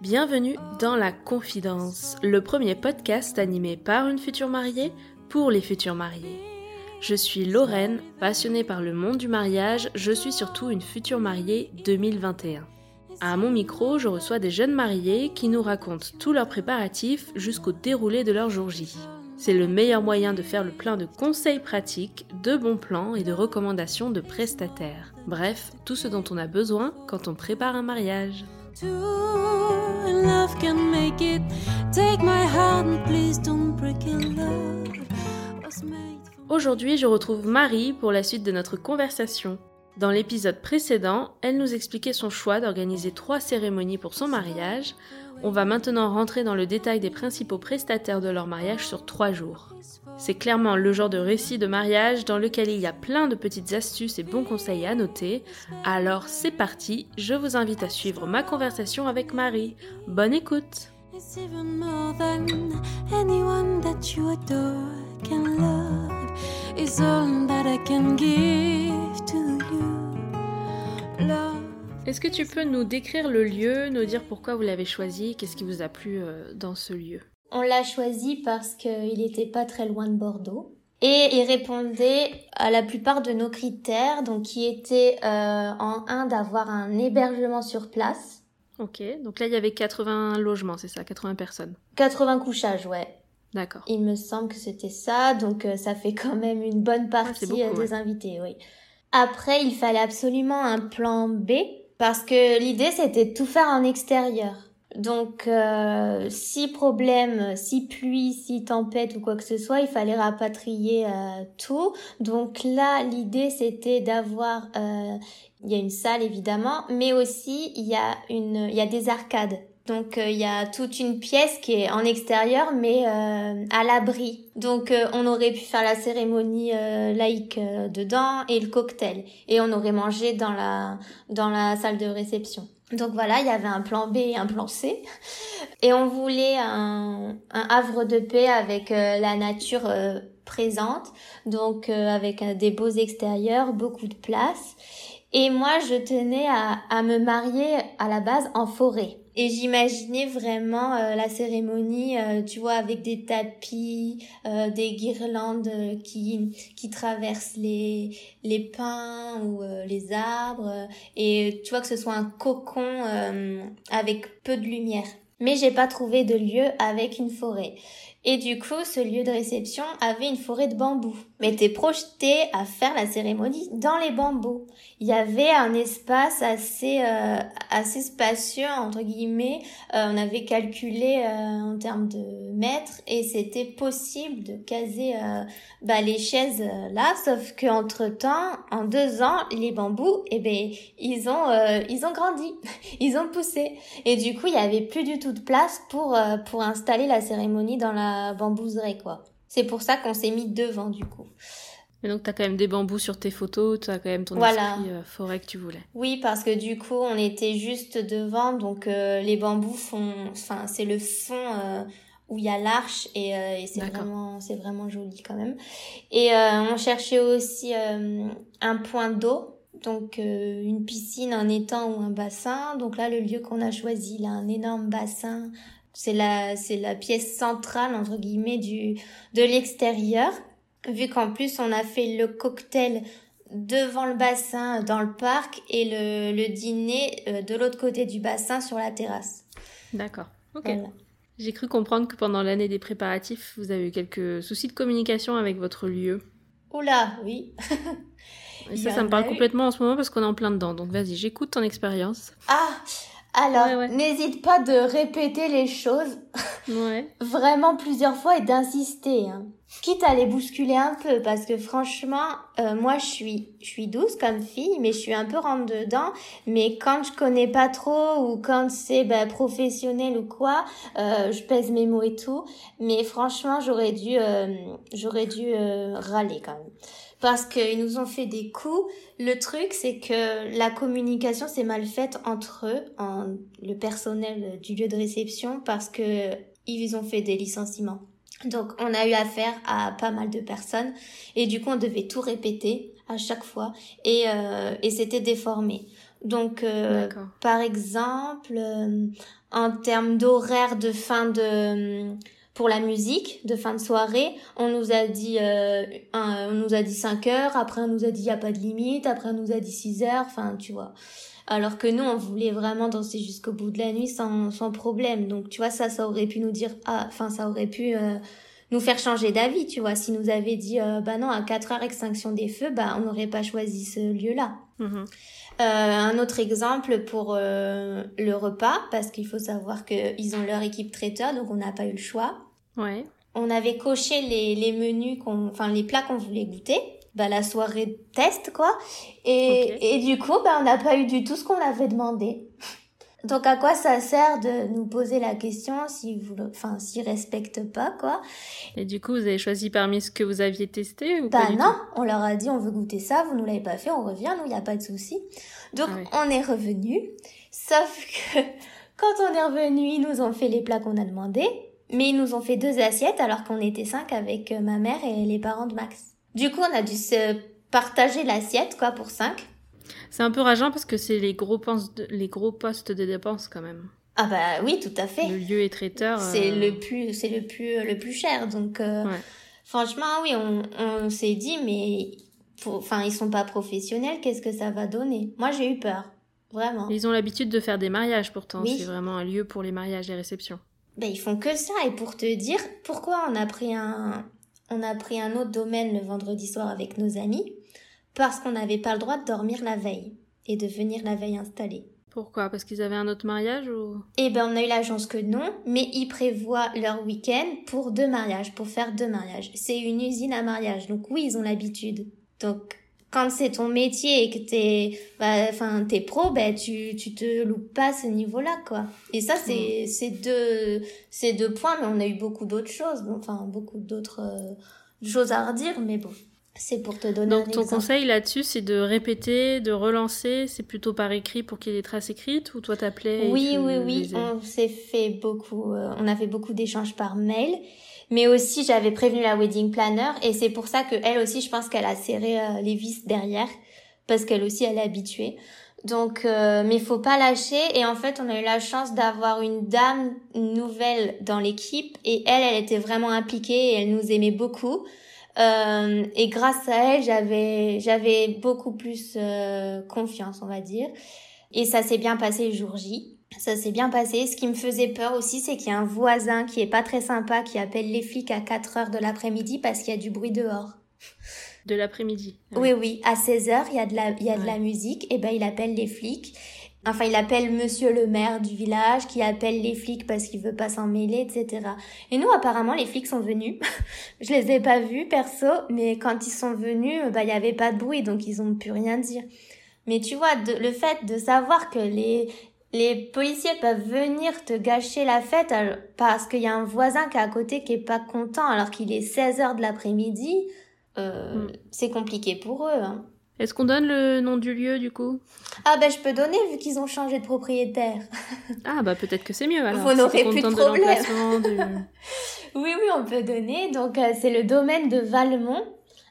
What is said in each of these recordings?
Bienvenue dans La Confidence, le premier podcast animé par une future mariée pour les futurs mariés. Je suis Lorraine, passionnée par le monde du mariage, je suis surtout une future mariée 2021. À mon micro, je reçois des jeunes mariés qui nous racontent tous leurs préparatifs jusqu'au déroulé de leur jour J. C'est le meilleur moyen de faire le plein de conseils pratiques, de bons plans et de recommandations de prestataires. Bref, tout ce dont on a besoin quand on prépare un mariage. Aujourd'hui, je retrouve Marie pour la suite de notre conversation. Dans l'épisode précédent, elle nous expliquait son choix d'organiser trois cérémonies pour son mariage. On va maintenant rentrer dans le détail des principaux prestataires de leur mariage sur trois jours. C'est clairement le genre de récit de mariage dans lequel il y a plein de petites astuces et bons conseils à noter. Alors c'est parti, je vous invite à suivre ma conversation avec Marie. Bonne écoute. Est-ce que tu peux nous décrire le lieu, nous dire pourquoi vous l'avez choisi, qu'est-ce qui vous a plu euh, dans ce lieu? On l'a choisi parce qu'il n'était pas très loin de Bordeaux. Et il répondait à la plupart de nos critères, donc qui étaient euh, en un d'avoir un hébergement sur place, Ok, donc là il y avait 80 logements, c'est ça, 80 personnes. 80 couchages, ouais. D'accord. Il me semble que c'était ça, donc euh, ça fait quand même une bonne partie beaucoup, euh, des ouais. invités, oui. Après, il fallait absolument un plan B, parce que l'idée c'était de tout faire en extérieur. Donc, euh, si problème, si pluie, si tempête ou quoi que ce soit, il fallait rapatrier euh, tout. Donc là, l'idée c'était d'avoir, euh, il y a une salle évidemment, mais aussi il y a une, il y a des arcades. Donc euh, il y a toute une pièce qui est en extérieur mais euh, à l'abri. Donc on aurait pu faire la cérémonie laïque dedans et le cocktail et on aurait mangé dans la dans la salle de réception. Donc voilà, il y avait un plan B et un plan C. Et on voulait un, un havre de paix avec euh, la nature euh, présente, donc euh, avec euh, des beaux extérieurs, beaucoup de place. Et moi, je tenais à, à me marier à la base en forêt. Et j'imaginais vraiment euh, la cérémonie, euh, tu vois, avec des tapis, euh, des guirlandes qui qui traversent les les pins ou les arbres, et tu vois que ce soit un cocon avec peu de lumière. Mais j'ai pas trouvé de lieu avec une forêt. Et du coup, ce lieu de réception avait une forêt de bambous. Mais t'es projeté à faire la cérémonie dans les bambous. Il y avait un espace assez euh, assez spacieux entre guillemets. Euh, on avait calculé euh, en termes de mètres et c'était possible de caser euh, bah, les chaises euh, là. Sauf que entre temps, en deux ans, les bambous, eh ben ils ont euh, ils ont grandi, ils ont poussé. Et du coup, il y avait plus du tout de place pour pour installer la cérémonie dans la bambouserie quoi. C'est pour ça qu'on s'est mis devant du coup. Mais donc t'as quand même des bambous sur tes photos, t'as quand même ton Voilà. esprit euh, forêt que tu voulais. Oui, parce que du coup, on était juste devant, donc euh, les bambous font, enfin, c'est le fond euh, où il y a l'arche et, et c'est vraiment, c'est vraiment joli quand même. Et on cherchait aussi un point d'eau. Donc une piscine, un étang ou un bassin. Donc là, le lieu qu'on a choisi, il a un énorme bassin. C'est la, c'est la pièce centrale entre guillemets du de l'extérieur. Vu qu'en plus on a fait le cocktail devant le bassin dans le parc et le, le dîner euh, de l'autre côté du bassin sur la terrasse. D'accord. Ok. Voilà. J'ai cru comprendre que pendant l'année des préparatifs, vous avez eu quelques soucis de communication avec votre lieu. Oula, oui. Et ça, ça me parle eu. complètement en ce moment parce qu'on est en plein dedans. Donc vas-y, j'écoute ton expérience. Ah, alors, Ouais, ouais. n'hésite pas de répéter les choses Ouais. vraiment plusieurs fois et d'insister. Hein. Quitte à les bousculer un peu, parce que franchement, euh, moi je suis, je suis douce comme fille, mais je suis un peu rentre dedans. Mais quand je connais pas trop ou quand c'est bah, professionnel ou quoi, euh, je pèse mes mots et tout. Mais franchement, j'aurais dû, euh, j'aurais dû euh, râler quand même. Parce qu'ils nous ont fait des coups. Le truc, c'est que la communication s'est mal faite entre eux, en, le personnel du lieu de réception, parce que ils ont fait des licenciements. Donc, on a eu affaire à pas mal de personnes et du coup, on devait tout répéter à chaque fois et, euh, et c'était déformé. Donc, euh, par exemple, euh, en termes d'horaire de fin de pour la musique de fin de soirée, on nous a dit euh, on nous a dit 5 heures, après on nous a dit y a pas de limite, après on nous a dit 6 heures, enfin tu vois. Alors que nous on voulait vraiment danser jusqu'au bout de la nuit sans sans problème. Donc tu vois ça ça aurait pu nous dire ah enfin ça aurait pu nous faire changer d'avis, tu vois. Si nous avait dit, bah non, à 4 heures extinction des feux, bah on n'aurait pas choisi ce lieu-là. Mm-hmm. Euh, un autre exemple pour euh, le repas, parce qu'il faut savoir qu'ils ont leur équipe traiteur, donc on n'a pas eu le choix. Ouais. On avait coché les, les menus, qu'on, enfin les plats qu'on voulait goûter, bah, la soirée test quoi. Et, et du coup, bah, on n'a pas eu du tout ce qu'on avait demandé. Donc à quoi ça sert de nous poser la question si vous, enfin s'ils respectent pas quoi? Et du coup, vous avez choisi parmi ce que vous aviez testé ou Bah non, on leur a dit on veut goûter ça, vous nous l'avez pas fait, on revient, nous il y a pas de souci. Donc ah on est revenu, sauf que quand on est revenu, ils nous ont fait les plats qu'on a demandé, mais ils nous ont fait deux assiettes alors qu'on était cinq avec euh, ma mère et les parents de Max. Du coup, on a dû se partager l'assiette quoi pour cinq. C'est un peu rageant parce que c'est les gros, de, les gros postes de dépenses quand même. Ah bah oui, tout à fait. Le lieu et traiteur. C'est euh, le plus, c'est le plus, le plus cher. Donc, euh, franchement, oui, on, on s'est dit, mais, enfin, ils sont pas professionnels. Qu'est-ce que ça va donner? Moi, j'ai eu peur, vraiment. Ils ont l'habitude de faire des mariages, pourtant. C'est vraiment un lieu pour les mariages et réceptions. Ben, ils font que ça. Et pour te dire, pourquoi on a pris un, on a pris un autre domaine le vendredi soir avec nos amis parce qu'on n'avait pas le droit de dormir la veille et de venir la veille installer. Pourquoi? Parce qu'ils avaient un autre mariage ou? Eh ben on a eu la chance que non, mais ils prévoient leur week-end pour deux mariages, pour faire deux mariages. C'est une usine à mariage, donc oui ils ont l'habitude. Donc quand c'est ton métier et que t'es, bah, enfin t'es pro, ben tu tu te loupes pas à ce niveau-là quoi. Et ça c'est c'est deux c'est deux points, mais on a eu beaucoup d'autres choses, enfin beaucoup d'autres euh, choses à redire, mais bon. C'est pour te donner Donc ton conseil là-dessus, c'est de répéter, de relancer, c'est plutôt par écrit pour qu'il y ait des traces écrites ou toi t'appelais Oui, oui, oui, on s'est fait beaucoup, euh, on a fait beaucoup d'échanges par mail, mais aussi j'avais prévenu la wedding planner et c'est pour ça que elle aussi, je pense qu'elle a serré euh, les vis derrière parce qu'elle aussi elle est habituée. Donc, euh, mais faut pas lâcher. Et en fait, on a eu la chance d'avoir une dame nouvelle dans l'équipe et elle, elle était vraiment impliquée et elle nous aimait beaucoup. Euh, et grâce à elle, j'avais j'avais beaucoup plus euh, confiance, on va dire. Et ça s'est bien passé le jour J. Ça s'est bien passé. Ce qui me faisait peur aussi, c'est qu'il y a un voisin qui est pas très sympa qui appelle les flics à 4 heures de l'après-midi parce qu'il y a du bruit dehors. De l'après-midi. Oui, oui. À 16 heures, il y a de la, il y a de la musique. Et ben, il appelle les flics. Enfin, il appelle monsieur le maire du village qui appelle les flics parce qu'il veut pas s'en mêler, etc. Et nous, apparemment, les flics sont venus. je les ai pas vus, perso, mais quand ils sont venus, bah, il y avait pas de bruit, donc ils ont pu rien dire. Mais tu vois, le fait de savoir que les, les policiers peuvent venir te gâcher la fête parce qu'il y a un voisin qui est à côté qui est pas content alors qu'il est 16 heures de l'après-midi, euh, mm. c'est compliqué pour eux. Hein. Est-ce qu'on donne le nom du lieu du coup? Ah ben je peux donner vu qu'ils ont changé de propriétaire. ah bah peut-être que c'est mieux alors. Vous n'aurez plus de problème. oui oui on peut donner. Donc euh, c'est le domaine de Valmont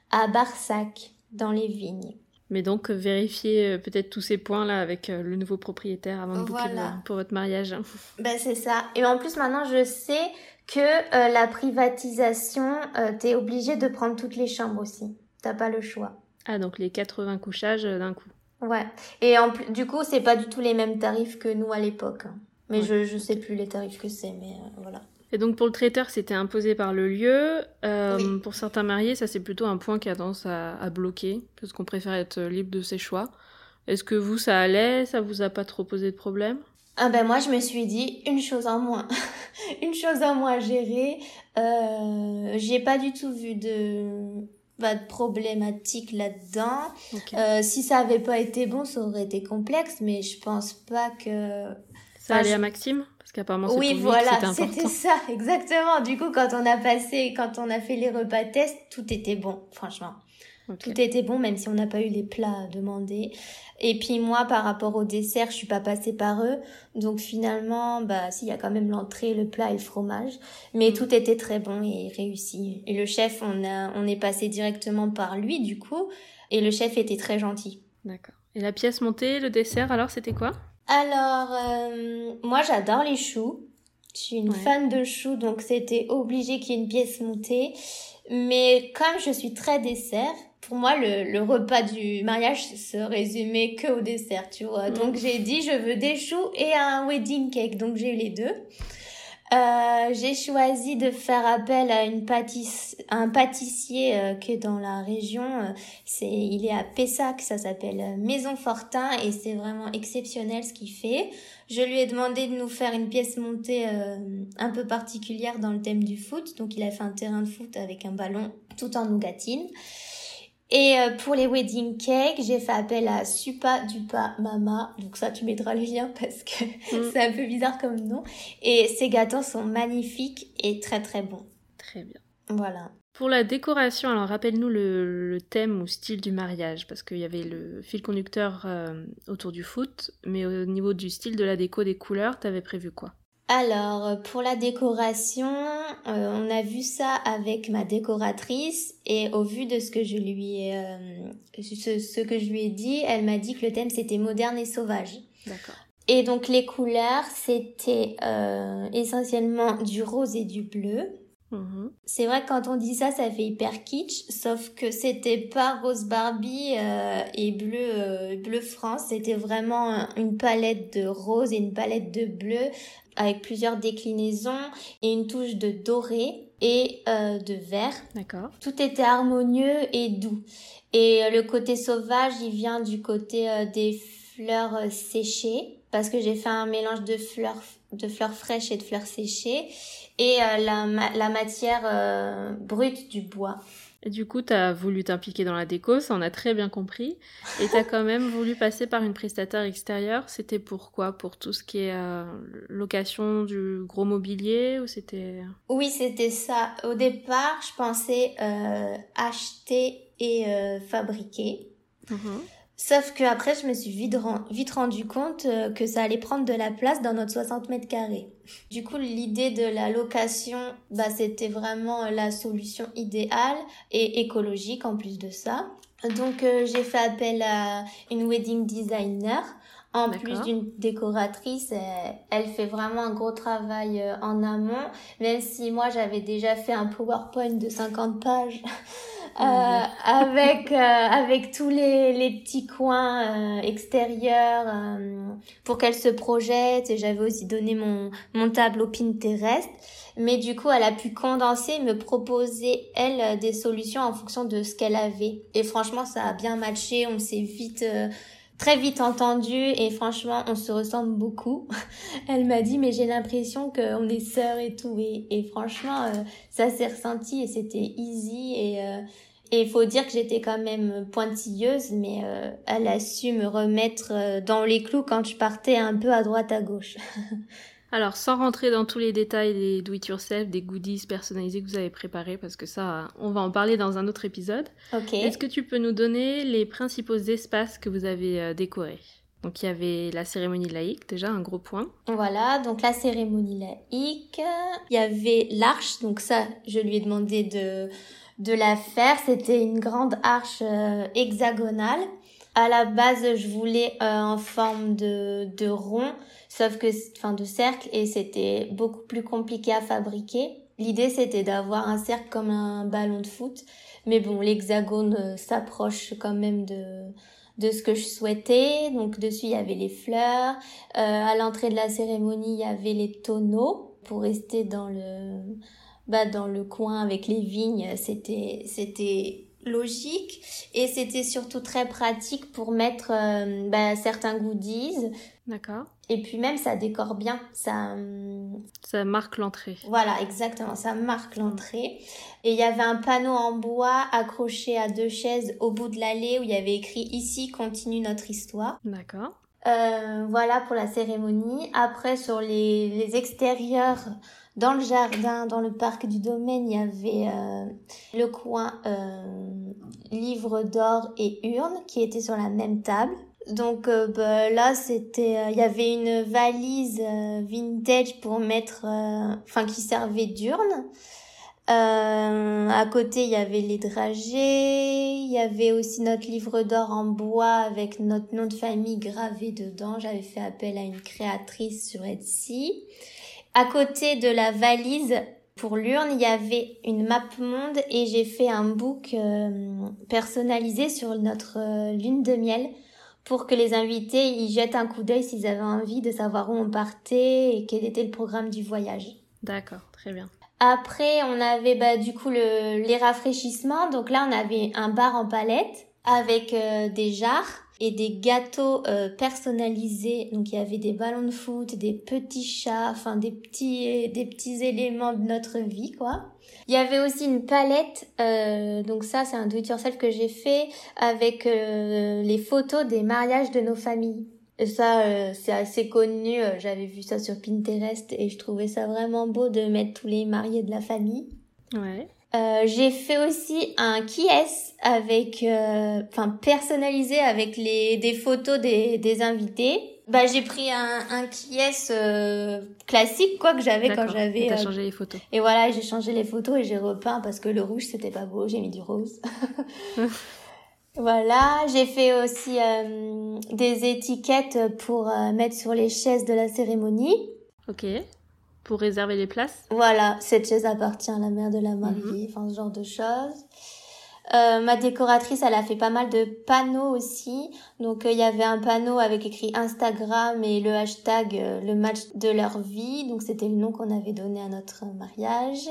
à Barsac dans les vignes. Mais donc vérifiez euh, peut-être tous ces points là avec euh, le nouveau propriétaire avant de booker pour votre mariage. Ben c'est ça. Et en plus maintenant je sais que la privatisation t'es obligé de prendre toutes les chambres aussi. T'as pas le choix. Ah, donc les 80 couchages euh, d'un coup. Ouais. Et en plus, du coup, c'est pas du tout les mêmes tarifs que nous à l'époque. Hein. Mais je, je sais plus les tarifs que c'est, mais euh, voilà. Et donc pour le traiteur, c'était imposé par le lieu. Euh, pour certains mariés, ça c'est plutôt un point qui a tendance à, à bloquer, parce qu'on préfère être libre de ses choix. Est-ce que vous, ça allait? Ça vous a pas trop posé de problème? Ah ben moi je me suis dit une chose en moins, une chose en moins à gérer. Euh, j'ai pas du tout vu de pas de problématique là-dedans. Euh, si ça avait pas été bon, ça aurait été complexe, mais je pense pas que. Ça allait à Maxime Parce qu'apparemment, Oui, voilà, c'était ça, exactement. Du coup, quand on a passé, quand on a fait les repas tests, tout était bon, franchement. Tout était bon, même si on n'a pas eu les plats demandés. Et puis moi, par rapport au dessert, je suis pas passée par eux. Donc finalement, bah, s'il y a quand même l'entrée, le plat et le fromage. Mais mm. tout était très bon et réussi. Et le chef, on a, on est passé directement par lui, du coup. Et le chef était très gentil. D'accord. Et la pièce montée, le dessert, alors c'était quoi? Alors, euh, moi j'adore les choux. Je suis une fan de choux, donc c'était obligé qu'il y ait une pièce montée. Mais comme je suis très dessert, pour moi, le, le repas du mariage se résumait que au dessert, tu vois. Donc j'ai dit, je veux des choux et un wedding cake. Donc j'ai eu les deux. Euh, j'ai choisi de faire appel à un pâtissier euh, qui est dans la région. Euh, il est à Pessac, ça s'appelle Maison Fortin et c'est vraiment exceptionnel ce qu'il fait. Je lui ai demandé de nous faire une pièce montée un peu particulière dans le thème du foot. Donc il a fait un terrain de foot avec un ballon tout en nougatine. Et euh, pour les wedding cakes, j'ai fait appel à Supa Dupa Mama. Donc ça, tu mettras le lien parce que mm. c'est un peu bizarre comme nom. Et ces gâteaux sont magnifiques et très très bons. Très bien. Voilà. Pour la décoration, alors rappelle-nous le, thème ou style du mariage, parce qu'il y avait le fil conducteur euh, autour du foot, mais au niveau du style de la déco, des couleurs, t'avais prévu quoi? Alors, pour la décoration, euh, on a vu ça avec ma décoratrice et au vu de ce que je lui ai, euh, ce, que je lui ai dit, elle m'a dit que le thème c'était moderne et sauvage. D'accord. Et donc les couleurs, c'était euh, essentiellement du rose et du bleu. Mhm. C'est vrai que quand on dit ça, ça fait hyper kitsch, sauf que c'était pas rose Barbie et bleu bleu France, c'était vraiment une palette de rose et une palette de bleu avec plusieurs déclinaisons et une touche de doré et euh, de vert. D'accord. Tout était harmonieux et doux. Et euh, le côté sauvage, il vient du côté euh, des fleurs séchées parce que j'ai fait un mélange de fleurs de fleurs fraîches et de fleurs séchées et la, la matière brute du bois. Et du coup, tu as voulu t'impliquer dans la déco, ça on a très bien compris. Et tu as quand même voulu passer par une prestataire extérieure. C'était pourquoi Pour tout ce qui est euh, location du gros mobilier ou c'était... Oui, c'était ça. Au départ, je pensais euh, acheter et euh, fabriquer. Mhm. Sauf que après, je me suis vite, vite rendu compte euh, que ça allait prendre de la place dans notre 60 mètres carrés. Du coup, l'idée de la location, bah, c'était vraiment la solution idéale et écologique en plus de ça. Donc, euh, j'ai fait appel à une wedding designer. En plus d'une décoratrice, elle, fait vraiment un gros travail euh, en amont, même si moi j'avais déjà fait un PowerPoint de 50 pages Euh, avec euh, avec tous les, les petits coins euh, extérieurs pour qu'elle se projette. Et j'avais aussi donné mon mon tableau Pinterest. Mais du coup elle a pu condenser me proposer elle des solutions en fonction de ce qu'elle avait. Et franchement ça a bien matché. On s'est vite très vite entendu et franchement on se ressemble beaucoup. Elle m'a dit mais j'ai l'impression qu'on est sœurs et tout et, et franchement ça s'est ressenti et c'était easy et et il faut dire que j'étais quand même pointilleuse, mais euh, elle a su me remettre euh, dans les clous quand je partais un peu à droite à gauche. Alors, sans rentrer dans tous les détails des do-it-yourself, des goodies personnalisés que vous avez préparés, parce que ça, on va en parler dans un autre épisode. Est-ce que tu peux nous donner les principaux espaces que vous avez euh, décorés? Donc il y avait la cérémonie laïque, déjà un gros point. Voilà, donc la cérémonie laïque. Il y avait l'arche, donc ça, je lui ai demandé de de la faire. C'était une grande arche euh, hexagonale. À la base, je voulais euh, en forme de, de rond, sauf que, enfin, de cercle, et c'était beaucoup plus compliqué à fabriquer. L'idée, c'était d'avoir un cercle comme un ballon de foot. Mais bon, l'hexagone euh, s'approche quand même de, de ce que je souhaitais. Donc dessus, il y avait les fleurs. à l'entrée de la cérémonie, il y avait les tonneaux pour rester dans le bah, dans le coin avec les vignes, c'était c'était logique et c'était surtout très pratique pour mettre euh, bah, certains goodies. D'accord. Et puis même ça décore bien, ça euh, ça marque l'entrée. Voilà, exactement, ça marque l'entrée. Et il y avait un panneau en bois accroché à deux chaises au bout de l'allée où il y avait écrit ici continue notre histoire. D'accord. Euh, voilà pour la cérémonie. Après sur les, les extérieurs dans le jardin, dans le parc du domaine, il y avait euh, le coin euh, livre d'or et urne qui étaient sur la même table. Donc euh, bah, là, c'était, il y avait une valise vintage pour mettre, enfin qui servait d'urne. À côté, il y avait les dragées, il y avait aussi notre livre d'or en bois avec notre nom de famille gravé dedans. J'avais fait appel à une créatrice sur Etsy. À côté de la valise pour l'urne, il y avait une map monde et j'ai fait un book euh, personnalisé sur notre euh, lune de miel pour que les invités y jettent un coup d'œil s'ils avaient envie de savoir où on partait et quel était le programme du voyage. D'accord, très bien. Après, on avait bah, du coup le, les rafraîchissements. Donc là, on avait un bar en palette avec euh, des jarres et des gâteaux euh, personnalisés. Donc il y avait des ballons de foot, des petits chats, enfin des petits des petits éléments de notre vie quoi. Il y avait aussi une palette, euh, donc ça c'est un do it yourself que j'ai fait avec les photos des mariages de nos familles. Et ça, euh, c'est assez connu. Euh, j'avais vu ça sur Pinterest et je trouvais ça vraiment beau de mettre tous les mariés de la famille. Ouais. Euh, j'ai fait aussi un qui-est avec, euh, enfin personnalisé avec les des photos des, des invités. Bah j'ai pris un, un qui-est classique quoi que j'avais quand j'avais. T'as changé les photos. Et voilà, j'ai changé les photos et j'ai repeint parce que le rouge c'était pas beau. J'ai mis du rose. Voilà, j'ai fait aussi euh, des étiquettes pour euh, mettre sur les chaises de la cérémonie. Ok. Pour réserver les places Voilà, cette chaise appartient à la mère de la mariée, mhm. enfin ce genre de choses. Euh, ma décoratrice, elle a fait pas mal de panneaux aussi. Donc il y avait un panneau avec écrit Instagram et le hashtag le match de leur vie. Donc c'était le nom qu'on avait donné à notre mariage.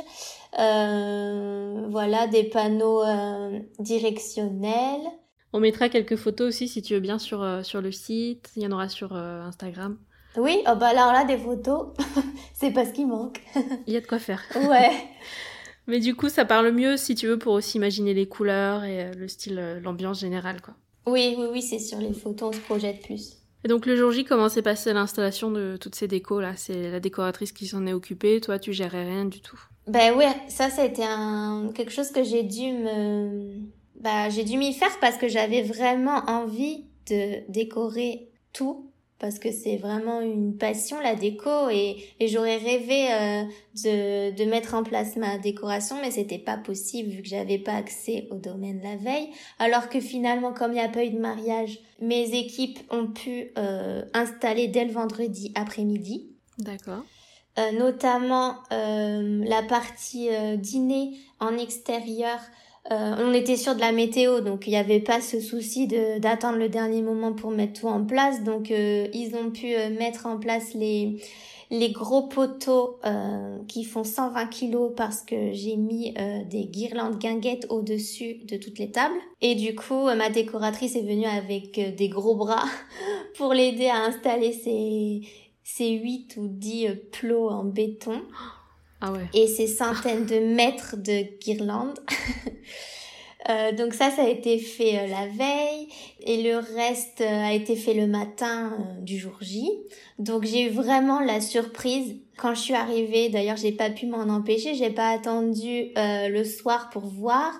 Euh, voilà, des panneaux euh, directionnels. On mettra quelques photos aussi si tu veux bien sur, euh, sur le site. Il y en aura sur Instagram. Oui, oh bah alors là, des photos, c'est pas ce qui manque. Il y a de quoi faire. Ouais. Mais du coup, ça parle mieux si tu veux pour aussi imaginer les couleurs et le style, l'ambiance générale, quoi. Oui, oui, oui, c'est sur les photos, on se projette plus. Et donc le jour J, comment s'est passée l'installation de toutes ces décos là? C'est la décoratrice qui s'en est occupée, toi tu gérais rien du tout? Ben ouais, ça c'était un quelque chose que j'ai dû me bah j'ai dû m'y faire parce que j'avais vraiment envie de décorer tout parce que c'est vraiment une passion la déco et, et j'aurais rêvé euh, de, de mettre en place ma décoration mais c'était pas possible vu que j'avais pas accès au domaine la veille alors que finalement comme il n'y a pas eu de mariage mes équipes ont pu euh, installer dès le vendredi après-midi d'accord euh, notamment euh, la partie euh, dîner en extérieur. On était sûr de la météo, donc il n'y avait pas ce souci de d'attendre le dernier moment pour mettre tout en place. Donc ils ont pu mettre en place les les gros poteaux qui font 120 kilos parce que j'ai mis des guirlandes guinguettes au-dessus de toutes les tables. Et du coup, ma décoratrice est venue avec des gros bras pour l'aider à installer ces ces 8 ou 10 euh, plots en béton. Ah. Et ces centaines de mètres de guirlandes. Euh, donc ça, ça a été fait euh, la veille et le reste a été fait le matin du jour J. Donc j'ai eu vraiment la surprise quand je suis arrivée. D'ailleurs, j'ai pas pu m'en empêcher. J'ai pas attendu le soir pour voir.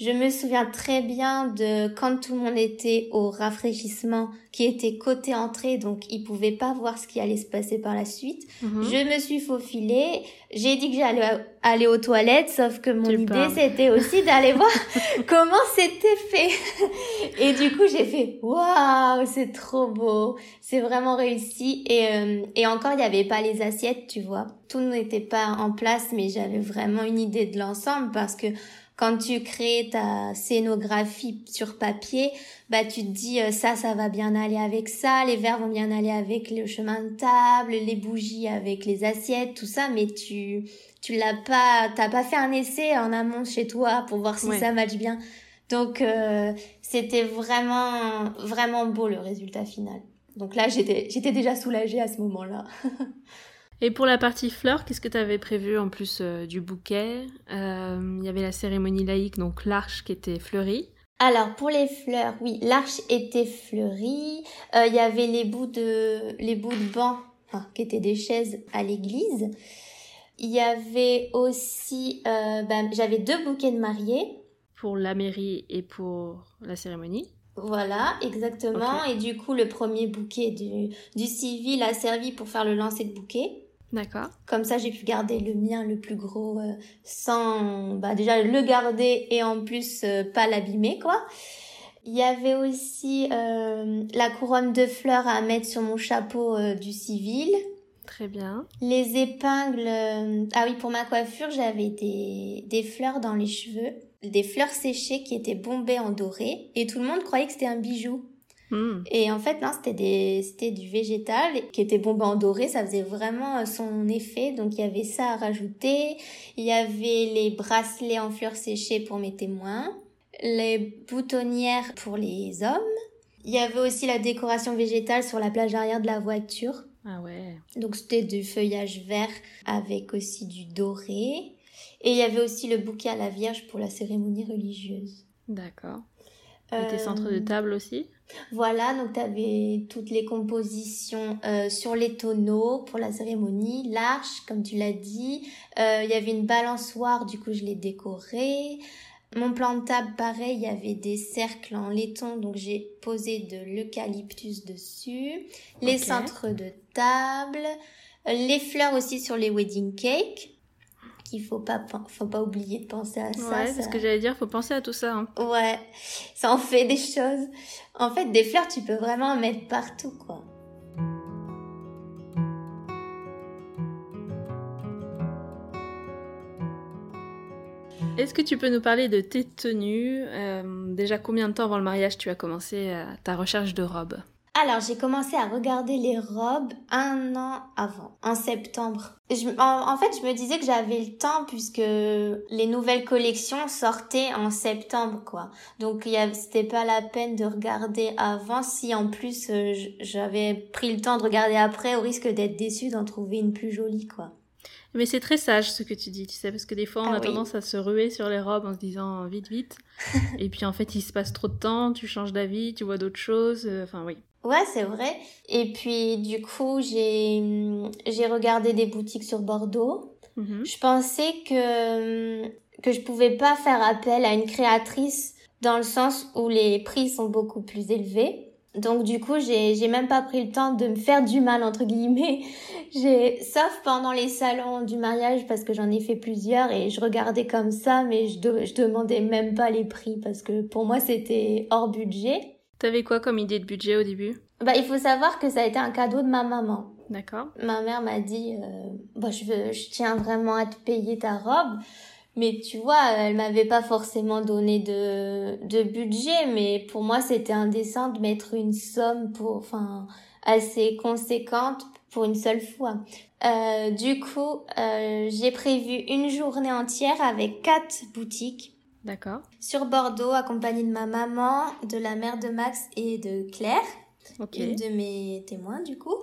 Je me souviens très bien de quand tout le monde était au rafraîchissement, qui était côté entrée, donc ils pouvaient pas voir ce qui allait se passer par la suite. Mhm. Je me suis faufilée. J'ai dit que j'allais aller aux toilettes, sauf que mon idée c'était aussi d'aller voir comment c'était fait. Et du coup j'ai fait waouh, c'est trop beau, c'est vraiment réussi. Et euh, et encore il n'y avait pas les assiettes, tu vois. Tout n'était pas en place, mais j'avais vraiment une idée de l'ensemble parce que quand tu crées ta scénographie sur papier, bah tu te dis euh, ça ça va bien aller avec ça, les verres vont bien aller avec le chemin de table, les bougies avec les assiettes, tout ça, mais tu tu l'as pas t'as pas fait un essai en amont chez toi pour voir si ça match bien. Donc euh, c'était vraiment vraiment beau le résultat final. Donc là j'étais j'étais déjà soulagée à ce moment-là. Et pour la partie fleurs, qu'est-ce que tu avais prévu en plus euh, du bouquet? Euh, Il y avait la cérémonie laïque, donc l'arche qui était fleurie. Alors pour les fleurs, oui, l'arche était fleurie. Euh, il y avait les bouts de les bouts de banc, qui étaient des chaises à l'église. Il y avait aussi, ben, j'avais deux bouquets de mariés. Pour la mairie et pour la cérémonie. Voilà, exactement. Et du coup, le premier bouquet du, du civil a servi pour faire le lancer de bouquet. D'accord. Comme ça, j'ai pu garder le mien le plus gros euh, sans, bah déjà le garder et en plus euh, pas l'abîmer quoi. Il y avait aussi euh, la couronne de fleurs à mettre sur mon chapeau du civil. Très bien. Les épingles. ah oui, pour ma coiffure, j'avais des, des fleurs dans les cheveux, des fleurs séchées qui étaient bombées en doré, et tout le monde croyait que c'était un bijou. Hmm. Et en fait, non, c'était des, c'était du végétal qui était bombé en doré. Ça faisait vraiment euh, son effet. Donc, il y avait ça à rajouter. Il y avait les bracelets en fleurs séchées pour mes témoins. Les boutonnières pour les hommes. Il y avait aussi la décoration végétale sur la plage arrière de la voiture. Ah ouais. Donc, c'était du feuillage vert avec aussi du doré. Et il y avait aussi le bouquet à la Vierge pour la cérémonie religieuse. D'accord. Et tes centres de euh, table aussi voilà, donc tu avais toutes les compositions euh, sur les tonneaux pour la cérémonie, l'arche, comme tu l'as dit. Euh, il y avait une balançoire, du coup je l'ai décorée. Mon plan de table, pareil, il y avait des cercles en laiton, donc j'ai posé de l'eucalyptus dessus. Les centres de table, les fleurs aussi sur les wedding cakes qu'il faut pas faut pas oublier de penser à ça. Ouais, c'est ce que j'allais dire, faut penser à tout ça. Hein. Ouais, ça en fait des choses. En fait, des fleurs, tu peux vraiment en mettre partout, quoi. Est-ce que tu peux nous parler de tes tenues? Euh, Déjà, combien de temps avant le mariage tu as commencé euh, ta recherche de robes alors, j'ai commencé à regarder les robes un an avant, en septembre. en, fait, je me disais que j'avais le temps puisque les nouvelles collections sortaient en septembre, quoi. Donc, c'était pas la peine de regarder avant si en plus euh, j'avais pris le temps de regarder après au risque d'être déçue d'en trouver une plus jolie, quoi. Mais c'est très sage ce que tu dis, tu sais, parce que des fois on ah a tendance à se ruer sur les robes en se disant vite, vite. et puis en fait il se passe trop de temps, tu changes d'avis, tu vois d'autres choses. Euh, enfin oui. Ouais, c'est vrai. Et puis, du coup, j'ai, j'ai regardé des boutiques sur Bordeaux. Mhm. Je pensais que, que je pouvais pas faire appel à une créatrice dans le sens où les prix sont beaucoup plus élevés. Donc du coup, j'ai j'ai même pas pris le temps de me faire du mal entre guillemets. J'ai sauf pendant les salons du mariage parce que j'en ai fait plusieurs et je regardais comme ça mais je je demandais même pas les prix parce que pour moi c'était hors budget. T'avais quoi comme idée de budget au début? Bah, il faut savoir que ça a été un cadeau de ma maman. D'accord. Ma mère m'a dit, euh, bah, je veux, je tiens vraiment à te payer ta robe. Mais tu vois, elle m'avait pas forcément donné de, de budget, mais pour moi, c'était indécent de mettre une somme pour, enfin, assez conséquente pour une seule fois. Euh, du coup, euh, j'ai prévu une journée entière avec quatre boutiques D'accord. Sur Bordeaux, accompagnée de ma maman, de la mère de Max et de Claire. Une de mes témoins, du coup.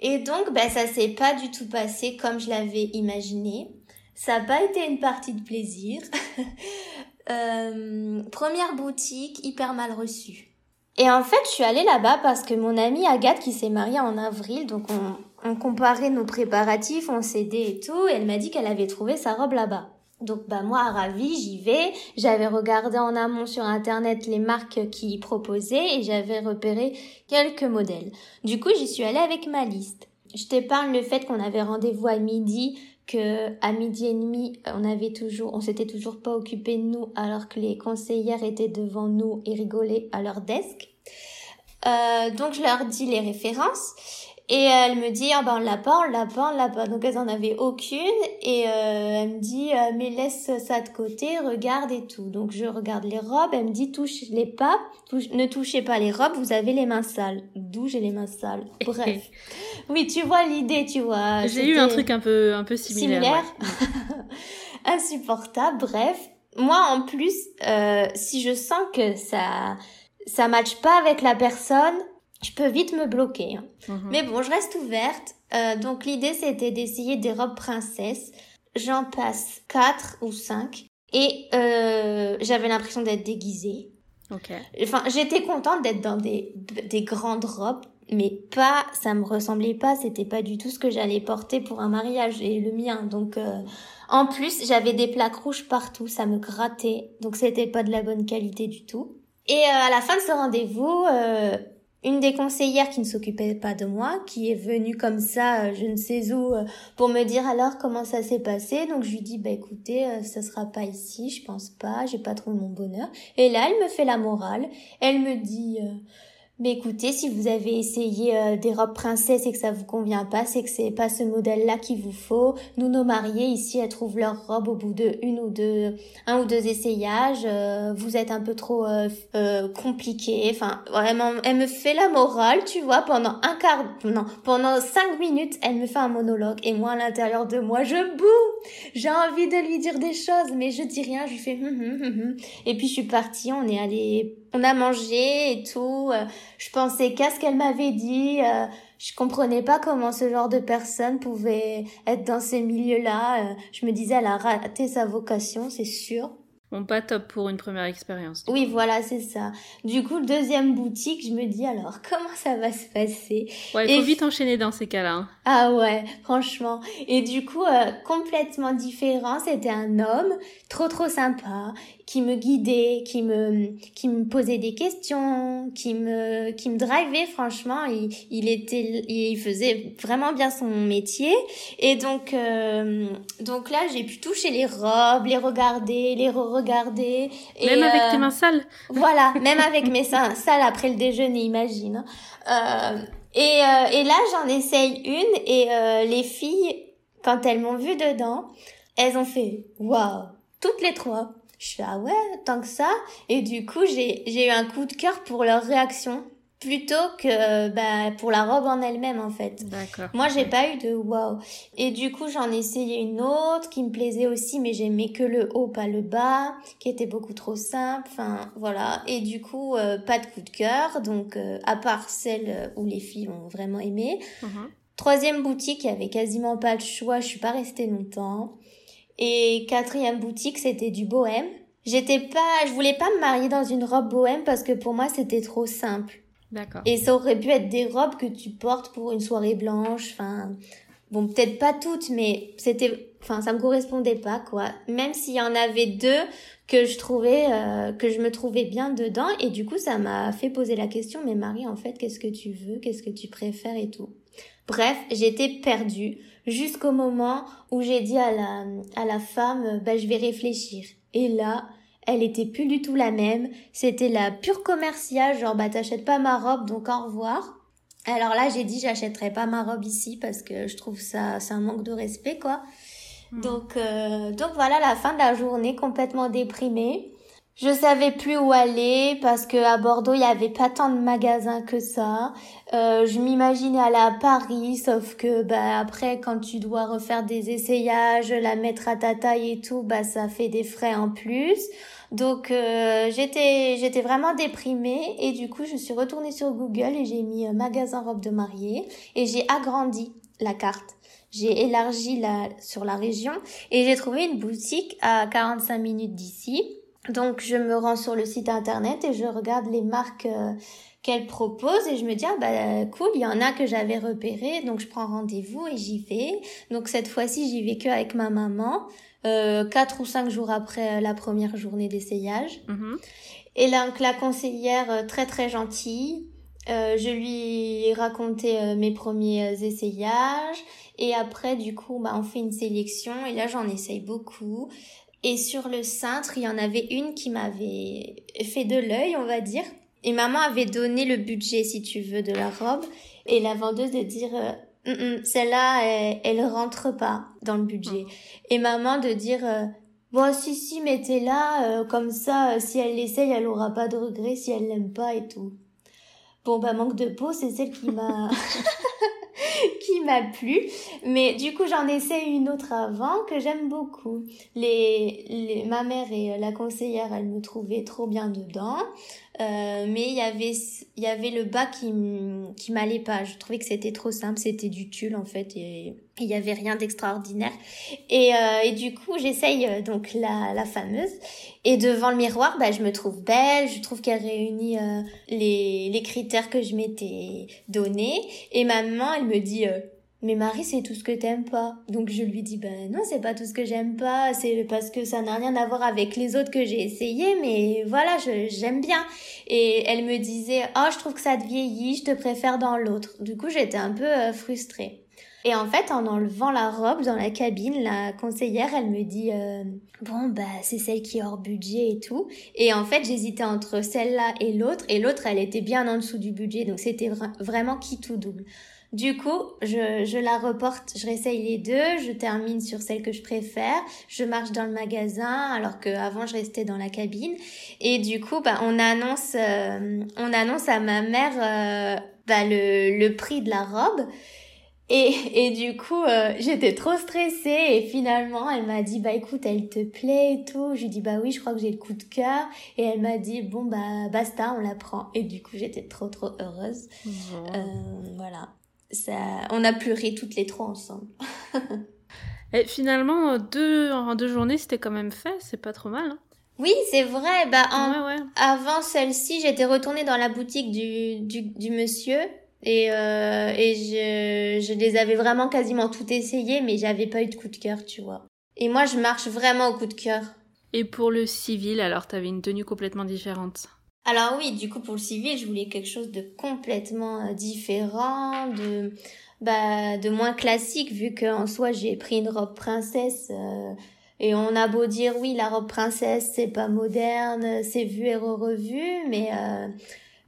Et donc, ben, ça s'est pas du tout passé comme je l'avais imaginé. Ça n'a pas été une partie de plaisir. euh, première boutique, hyper mal reçue. Et en fait, je suis allée là-bas parce que mon amie Agathe, qui s'est mariée en avril, donc on, on comparait nos préparatifs, on s'aidait et tout, et elle m'a dit qu'elle avait trouvé sa robe là-bas. Donc bah moi ravie, j'y vais. J'avais regardé en amont sur internet les marques qui proposaient et j'avais repéré quelques modèles. Du coup, j'y suis allée avec ma liste. Je t'épargne le fait qu'on avait rendez-vous à midi, que à midi et demi, on avait toujours, on s'était toujours pas occupé de nous alors que les conseillères étaient devant nous et rigolaient à leur desk. Euh, donc je leur dis les références et elle me dit, ah ben on l'a pas, on l'a pas, on l'a pas. Donc elles en avaient aucune. Et euh, elle me dit, euh, mais laisse ça de côté, regarde et tout. Donc je regarde les robes, elle me dit, touche les pas, ne touchez pas les robes, vous avez les mains sales. D'où j'ai les mains sales. Bref. oui, tu vois l'idée, tu vois. J'ai eu un truc un peu, un peu similaire. similaire. Insupportable, bref. Moi, en plus, euh, si je sens que ça, ça matche pas avec la personne, je peux vite me bloquer. Hein. Mhm. Mais bon, je reste ouverte. Euh, donc l'idée, c'était d'essayer des robes princesses. J'en passe quatre ou cinq. Et euh, j'avais l'impression d'être déguisée. Enfin, j'étais contente d'être dans des, des grandes robes, mais pas, ça me ressemblait pas, c'était pas du tout ce que j'allais porter pour un mariage et le mien. Donc, euh, en plus, j'avais des plaques rouges partout, ça me grattait, donc c'était pas de la bonne qualité du tout. Et à la fin de ce rendez-vous, une des conseillères qui ne s'occupait pas de moi, qui est venue comme ça, euh, je ne sais où, euh, pour me dire alors comment ça s'est passé. Donc je lui dis bah écoutez, euh, ça sera pas ici, je pense pas, j'ai pas trouvé mon bonheur. Et là, elle me fait la morale. Elle me dit mais écoutez, si vous avez essayé euh, des robes princesses et que ça vous convient pas, c'est que c'est pas ce modèle-là qu'il vous faut. Nous, nos mariés ici, elles trouvent leur robe au bout de une ou deux, un ou deux essayages. Euh, vous êtes un peu trop euh, euh, compliqué. Enfin, vraiment, elle me fait la morale, tu vois, pendant un quart, non, pendant cinq minutes, elle me fait un monologue et moi à l'intérieur de moi, je boue. J'ai envie de lui dire des choses, mais je dis rien. Je lui fais hum, hum, hum, et puis je suis partie. On est allé on a mangé et tout. Euh, je pensais qu'à ce qu'elle m'avait dit. Euh, je comprenais pas comment ce genre de personne pouvait être dans ces milieux-là. Euh, je me disais, elle a raté sa vocation, c'est sûr. Bon, pas top pour une première expérience. Oui, voilà, c'est ça. Du coup, deuxième boutique, je me dis alors, comment ça va se passer? Ouais, il faut vite enchaîner dans ces cas-là. Hein. Ah ouais, franchement. Et du coup, complètement différent, c'était un homme, trop trop sympa qui me guidait, qui me qui me posait des questions, qui me qui me drivait franchement, il, il était il faisait vraiment bien son métier et donc euh, donc là, j'ai pu toucher les robes, les regarder, les re-regarder même avec tes euh, mains sales. Voilà, même avec mes mains sales après le déjeuner, imagine. Euh, et et là, j'en essaye une et les filles quand elles m'ont vu dedans, elles ont fait waouh, toutes les trois je fais ah ouais, tant que ça. Et du coup, j'ai j'ai eu un coup de cœur pour leur réaction plutôt que bah, pour la robe en elle-même en fait. D'accord. Moi, j'ai pas eu de waouh. Et du coup, j'en ai essayé une autre qui me plaisait aussi, mais j'aimais que le haut, pas le bas, qui était beaucoup trop simple. Enfin, voilà. Et du coup, euh, pas de coup de cœur. Donc, euh, à part celle où les filles ont vraiment aimé. Mhm. Troisième boutique, il y avait quasiment pas de choix. Je suis pas restée longtemps. Et quatrième boutique, c'était du bohème. J'étais pas, je voulais pas me marier dans une robe bohème parce que pour moi c'était trop simple. D'accord. Et ça aurait pu être des robes que tu portes pour une soirée blanche, enfin, bon, peut-être pas toutes, mais c'était, enfin, ça me correspondait pas, quoi. Même s'il y en avait deux que je trouvais, euh, que je me trouvais bien dedans, et du coup, ça m'a fait poser la question, mais Marie, en fait, qu'est-ce que tu veux, qu'est-ce que tu préfères et tout? Bref, j'étais perdue jusqu'au moment où j'ai dit à la, à la femme, bah, je vais réfléchir. Et là, elle était plus du tout la même. C'était la pure commerciale, genre, bah, t'achètes pas ma robe, donc au revoir. Alors là, j'ai dit, j'achèterai pas ma robe ici parce que je trouve ça, c'est un manque de respect, quoi. Hmm. Donc, euh, donc voilà, la fin de la journée complètement déprimée. Je savais plus où aller parce que à Bordeaux il y avait pas tant de magasins que ça. Euh, je m'imaginais aller à Paris, sauf que bah après quand tu dois refaire des essayages, la mettre à ta taille et tout, bah ça fait des frais en plus. Donc euh, j'étais j'étais vraiment déprimée et du coup je suis retournée sur Google et j'ai mis euh, magasin robe de mariée et j'ai agrandi la carte. J'ai élargi la sur la région et j'ai trouvé une boutique à 45 minutes d'ici donc je me rends sur le site internet et je regarde les marques euh, qu'elle propose et je me dis ah bah cool, il y en a que j'avais repéré donc je prends rendez-vous et j'y vais. Donc cette fois-ci j'y vais que avec ma maman, euh, quatre ou cinq jours après euh, la première journée d'essayage. Mm-hmm. Et là donc la conseillère euh, très très gentille, euh, je lui ai raconté mes premiers essayages et après du coup bah on fait une sélection et là j'en essaye beaucoup. Et sur le cintre, il y en avait une qui m'avait fait de l'œil, on va dire. Et maman avait donné le budget, si tu veux, de la robe. Et la vendeuse de dire, euh, mm, mm, celle-là, elle, elle, rentre pas dans le budget. Et maman de dire, euh, bon, si, si, mettez-la, euh, comme ça, si elle l'essaye, elle aura pas de regret si elle l'aime pas et tout. Bon, bah, manque de peau, c'est celle qui m'a... qui m'a plu. Mais du coup, j'en essaie une autre avant que j'aime beaucoup. Les, les, ma mère et la conseillère, elles me trouvaient trop bien dedans. Euh, mais il y avait y avait le bas qui qui m'allait pas je trouvais que c'était trop simple c'était du tulle en fait il y avait rien d'extraordinaire et euh, et du coup j'essaye euh, donc la la fameuse et devant le miroir bah je me trouve belle je trouve qu'elle réunit euh, les les critères que je m'étais donné et ma maman elle me dit mais Marie, c'est tout ce que t'aimes pas. Donc je lui dis, ben non, c'est pas tout ce que j'aime pas, c'est parce que ça n'a rien à voir avec les autres que j'ai essayé, mais voilà, j'aime bien. Et elle me disait, oh, je trouve que ça te vieillit, je te préfère dans l'autre. Du coup, j'étais un peu euh, frustrée. Et en fait, en enlevant la robe dans la cabine, la conseillère, elle me dit euh, bon bah c'est celle qui est hors budget et tout. Et en fait, j'hésitais entre celle-là et l'autre, et l'autre, elle était bien en dessous du budget, donc c'était vraiment qui tout double. Du coup, je, je la reporte, je réessaye les deux, je termine sur celle que je préfère, je marche dans le magasin alors qu'avant je restais dans la cabine. Et du coup, bah, on annonce, euh, on annonce à ma mère euh, bah, le, le prix de la robe. Et, et du coup, euh, j'étais trop stressée et finalement, elle m'a dit, bah écoute, elle te plaît et tout. Je lui dis, bah oui, je crois que j'ai le coup de cœur. Et elle m'a dit, bon, bah basta, on la prend. Et du coup, j'étais trop, trop heureuse. voilà ça, on a pleuré toutes les trois ensemble. Et finalement, deux, en deux journées, c'était quand même fait, c'est pas trop mal. Hein. oui, c'est vrai. Bah, Avant celle-ci, j'étais retournée dans la boutique du, du, du monsieur et, euh, et je, je les avais vraiment quasiment tout essayé, mais j'avais pas eu de coup de cœur, tu vois. Et moi, je marche vraiment au coup de cœur. Et pour le civil, alors, t'avais une tenue complètement différente? Alors oui, du coup pour le civil, je voulais quelque chose de complètement euh, différent, de bah de moins classique vu qu'en soi j'ai pris une robe princesse euh, et on a beau dire oui la robe princesse c'est pas moderne, c'est vu et revu mais euh,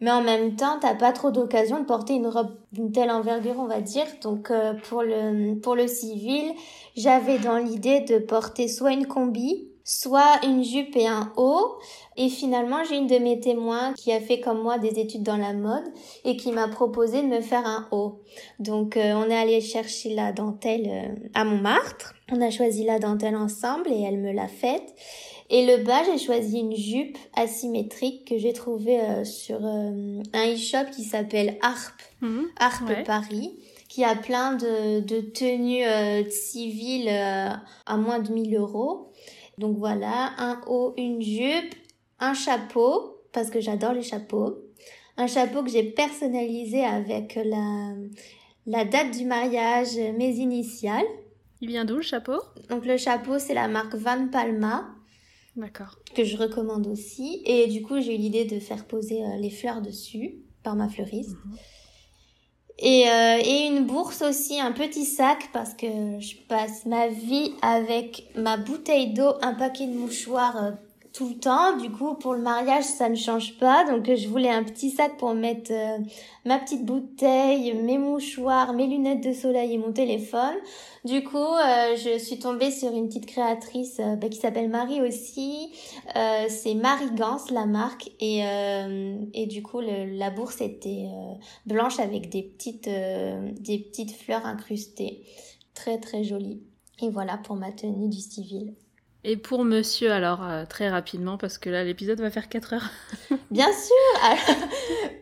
mais en même temps t'as pas trop d'occasion de porter une robe d'une telle envergure on va dire donc pour le pour le civil j'avais dans l'idée de porter soit une combi soit une jupe et un haut. Et finalement, j'ai une de mes témoins qui a fait comme moi des études dans la mode et qui m'a proposé de me faire un haut. Donc, euh, on est allé chercher la dentelle euh, à Montmartre. On a choisi la dentelle ensemble et elle me l'a faite. Et le bas, j'ai choisi une jupe asymétrique que j'ai trouvée euh, sur un e-shop qui s'appelle Harp, mhm. Harp Paris qui a plein de, de tenues civiles à moins de 1000 euros. Donc voilà, un haut, une jupe, un chapeau, parce que j'adore les chapeaux. Un chapeau que j'ai personnalisé avec la, la date du mariage, mes initiales. Il vient d'où le chapeau? Donc le chapeau, c'est la marque Van Palma. D'accord. Que je recommande aussi. Et du coup, j'ai eu l'idée de faire poser euh, les fleurs dessus par ma fleuriste. Mhm. Et, euh, et une bourse aussi, un petit sac parce que je passe ma vie avec ma bouteille d'eau, un paquet de mouchoirs euh, tout le temps. Du coup, pour le mariage, ça ne change pas. Donc, je voulais un petit sac pour mettre euh, ma petite bouteille, mes mouchoirs, mes lunettes de soleil et mon téléphone. Du coup, euh, je suis tombée sur une petite créatrice euh, bah, qui s'appelle Marie aussi. c'est Marie Gans, la marque. Et, et du coup, la bourse était blanche avec des petites, des petites fleurs incrustées. Très, très jolie. Et voilà pour ma tenue du civil. Et pour monsieur, alors, euh, très rapidement, parce que là, l'épisode va faire 4 heures. Bien sûr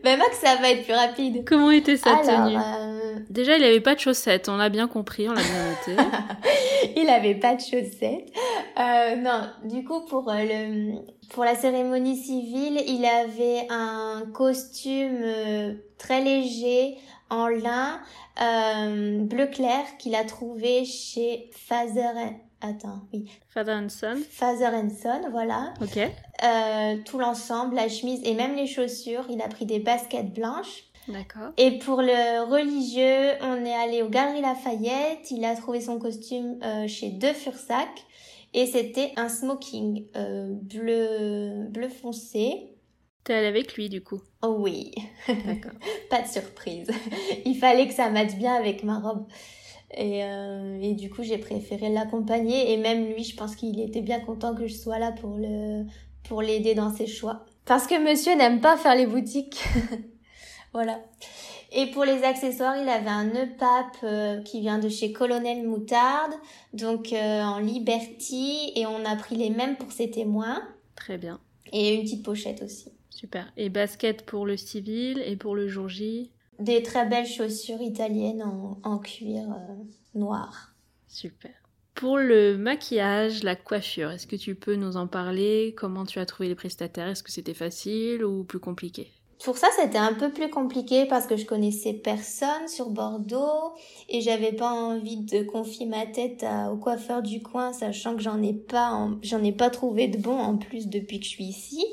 Mais Max, ça va être plus rapide. Comment était sa tenue euh, Déjà, il n'avait pas de chaussettes, on l'a bien compris, on l'a bien noté. il n'avait pas de chaussettes. Euh, non, du coup, pour, le, pour la cérémonie civile, il avait un costume très léger, en lin, bleu clair, qu'il a trouvé chez Fazer Attends, oui. Father and Son. Father and Son, voilà. Ok. Euh, tout l'ensemble, la chemise et même les chaussures. Il a pris des baskets blanches. D'accord. Et pour le religieux, on est allé au Galeries Lafayette. Il a trouvé son costume euh, chez De Fursac. Et c'était un smoking euh, bleu, bleu foncé. T'es allée avec lui du coup Oh oui. D'accord. Pas de surprise. Il fallait que ça matche bien avec ma robe. Et, euh, et du coup, j'ai préféré l'accompagner. Et même lui, je pense qu'il était bien content que je sois là pour le pour l'aider dans ses choix. Parce que monsieur n'aime pas faire les boutiques. voilà. Et pour les accessoires, il avait un nœud pape euh, qui vient de chez Colonel Moutarde, donc euh, en Liberty, et on a pris les mêmes pour ses témoins. Très bien. Et une petite pochette aussi. Super. Et basket pour le civil et pour le jour J? Des très belles chaussures italiennes en, cuir euh, noir. Super. Pour le maquillage, la coiffure, est-ce que tu peux nous en parler? Comment tu as trouvé les prestataires? Est-ce que c'était facile ou plus compliqué? Pour ça, c'était un peu plus compliqué parce que je connaissais personne sur Bordeaux et j'avais pas envie de confier ma tête au coiffeur du coin, sachant que j'en ai pas, j'en ai pas trouvé de bon en plus depuis que je suis ici.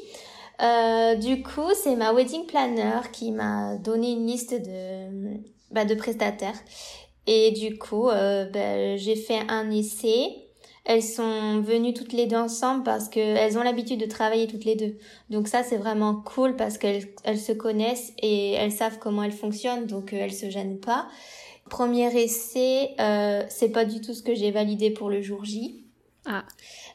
Euh, du coup, c'est ma wedding planner qui m'a donné une liste de, bah, de prestataires. Et du coup, euh, bah, j'ai fait un essai. Elles sont venues toutes les deux ensemble parce qu'elles ont l'habitude de travailler toutes les deux. Donc ça, c'est vraiment cool parce qu'elles elles se connaissent et elles savent comment elles fonctionnent, donc euh, elles se gênent pas. Premier essai, euh, c'est pas du tout ce que j'ai validé pour le jour J. Ah.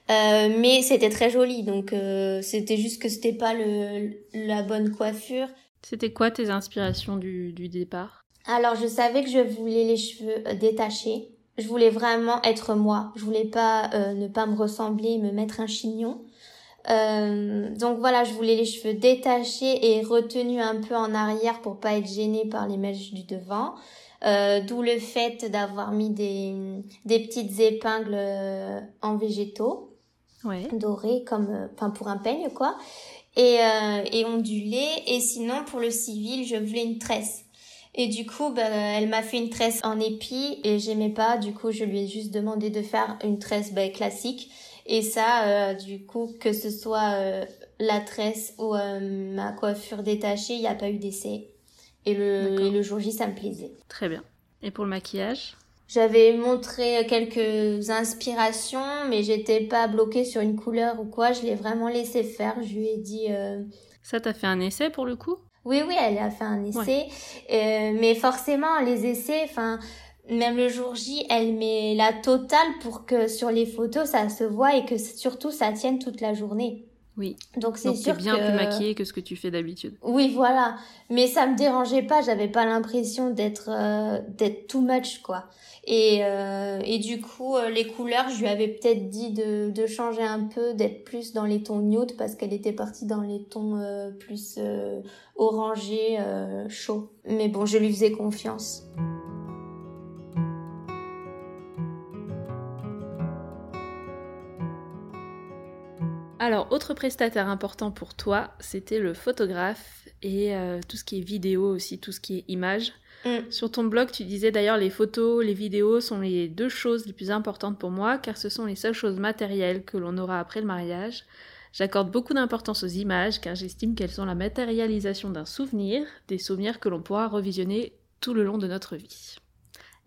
Euh, mais c'était très joli, donc euh, c'était juste que c'était pas le, la bonne coiffure. C'était quoi tes inspirations du, du départ? Alors je savais que je voulais les cheveux euh, détachés. Je voulais vraiment être moi. Je voulais pas euh, ne pas me ressembler, me mettre un chignon. Euh, donc voilà, je voulais les cheveux détachés et retenus un peu en arrière pour pas être gênée par les mèches du devant. Euh, D'où le fait d'avoir mis des, des petites épingles en végétaux ouais. doré comme euh, enfin pour un peigne quoi. Et euh, et ondulé et sinon pour le civil je voulais une tresse. Et du coup bah, elle m'a fait une tresse en épi et j'aimais pas. Du coup je lui ai juste demandé de faire une tresse bah, classique. Et ça euh, du coup que ce soit euh, la tresse ou euh, ma coiffure détachée il n'y a pas eu d'essai et le et le jour J ça me plaisait très bien et pour le maquillage? J'avais montré quelques inspirations, mais j'étais pas bloquée sur une couleur ou quoi. Je l'ai vraiment laissé faire. Je lui ai dit. Euh... Ça, t'as fait un essai pour le coup? Oui, oui, elle a fait un essai. Ouais. Euh, mais forcément, les essais, enfin, même le jour J, elle met la totale pour que sur les photos, ça se voit et que surtout ça tienne toute la journée. Oui. Donc c'est sûr bien que... plus maquillée que ce que tu fais d'habitude. Oui, voilà. Mais ça me dérangeait pas. J'avais pas l'impression d'être euh, d'être too much quoi. Et euh, et du coup euh, les couleurs, je lui avais peut-être dit de de changer un peu, d'être plus dans les tons nude parce qu'elle était partie dans les tons euh, plus euh, orangés, euh, chauds. Mais bon, je lui faisais confiance. Alors, autre prestataire important pour toi, c'était le photographe et euh, tout ce qui est vidéo aussi, tout ce qui est image. Mm. Sur ton blog, tu disais d'ailleurs les photos, les vidéos sont les deux choses les plus importantes pour moi car ce sont les seules choses matérielles que l'on aura après le mariage. J'accorde beaucoup d'importance aux images car j'estime qu'elles sont la matérialisation d'un souvenir, des souvenirs que l'on pourra revisionner tout le long de notre vie.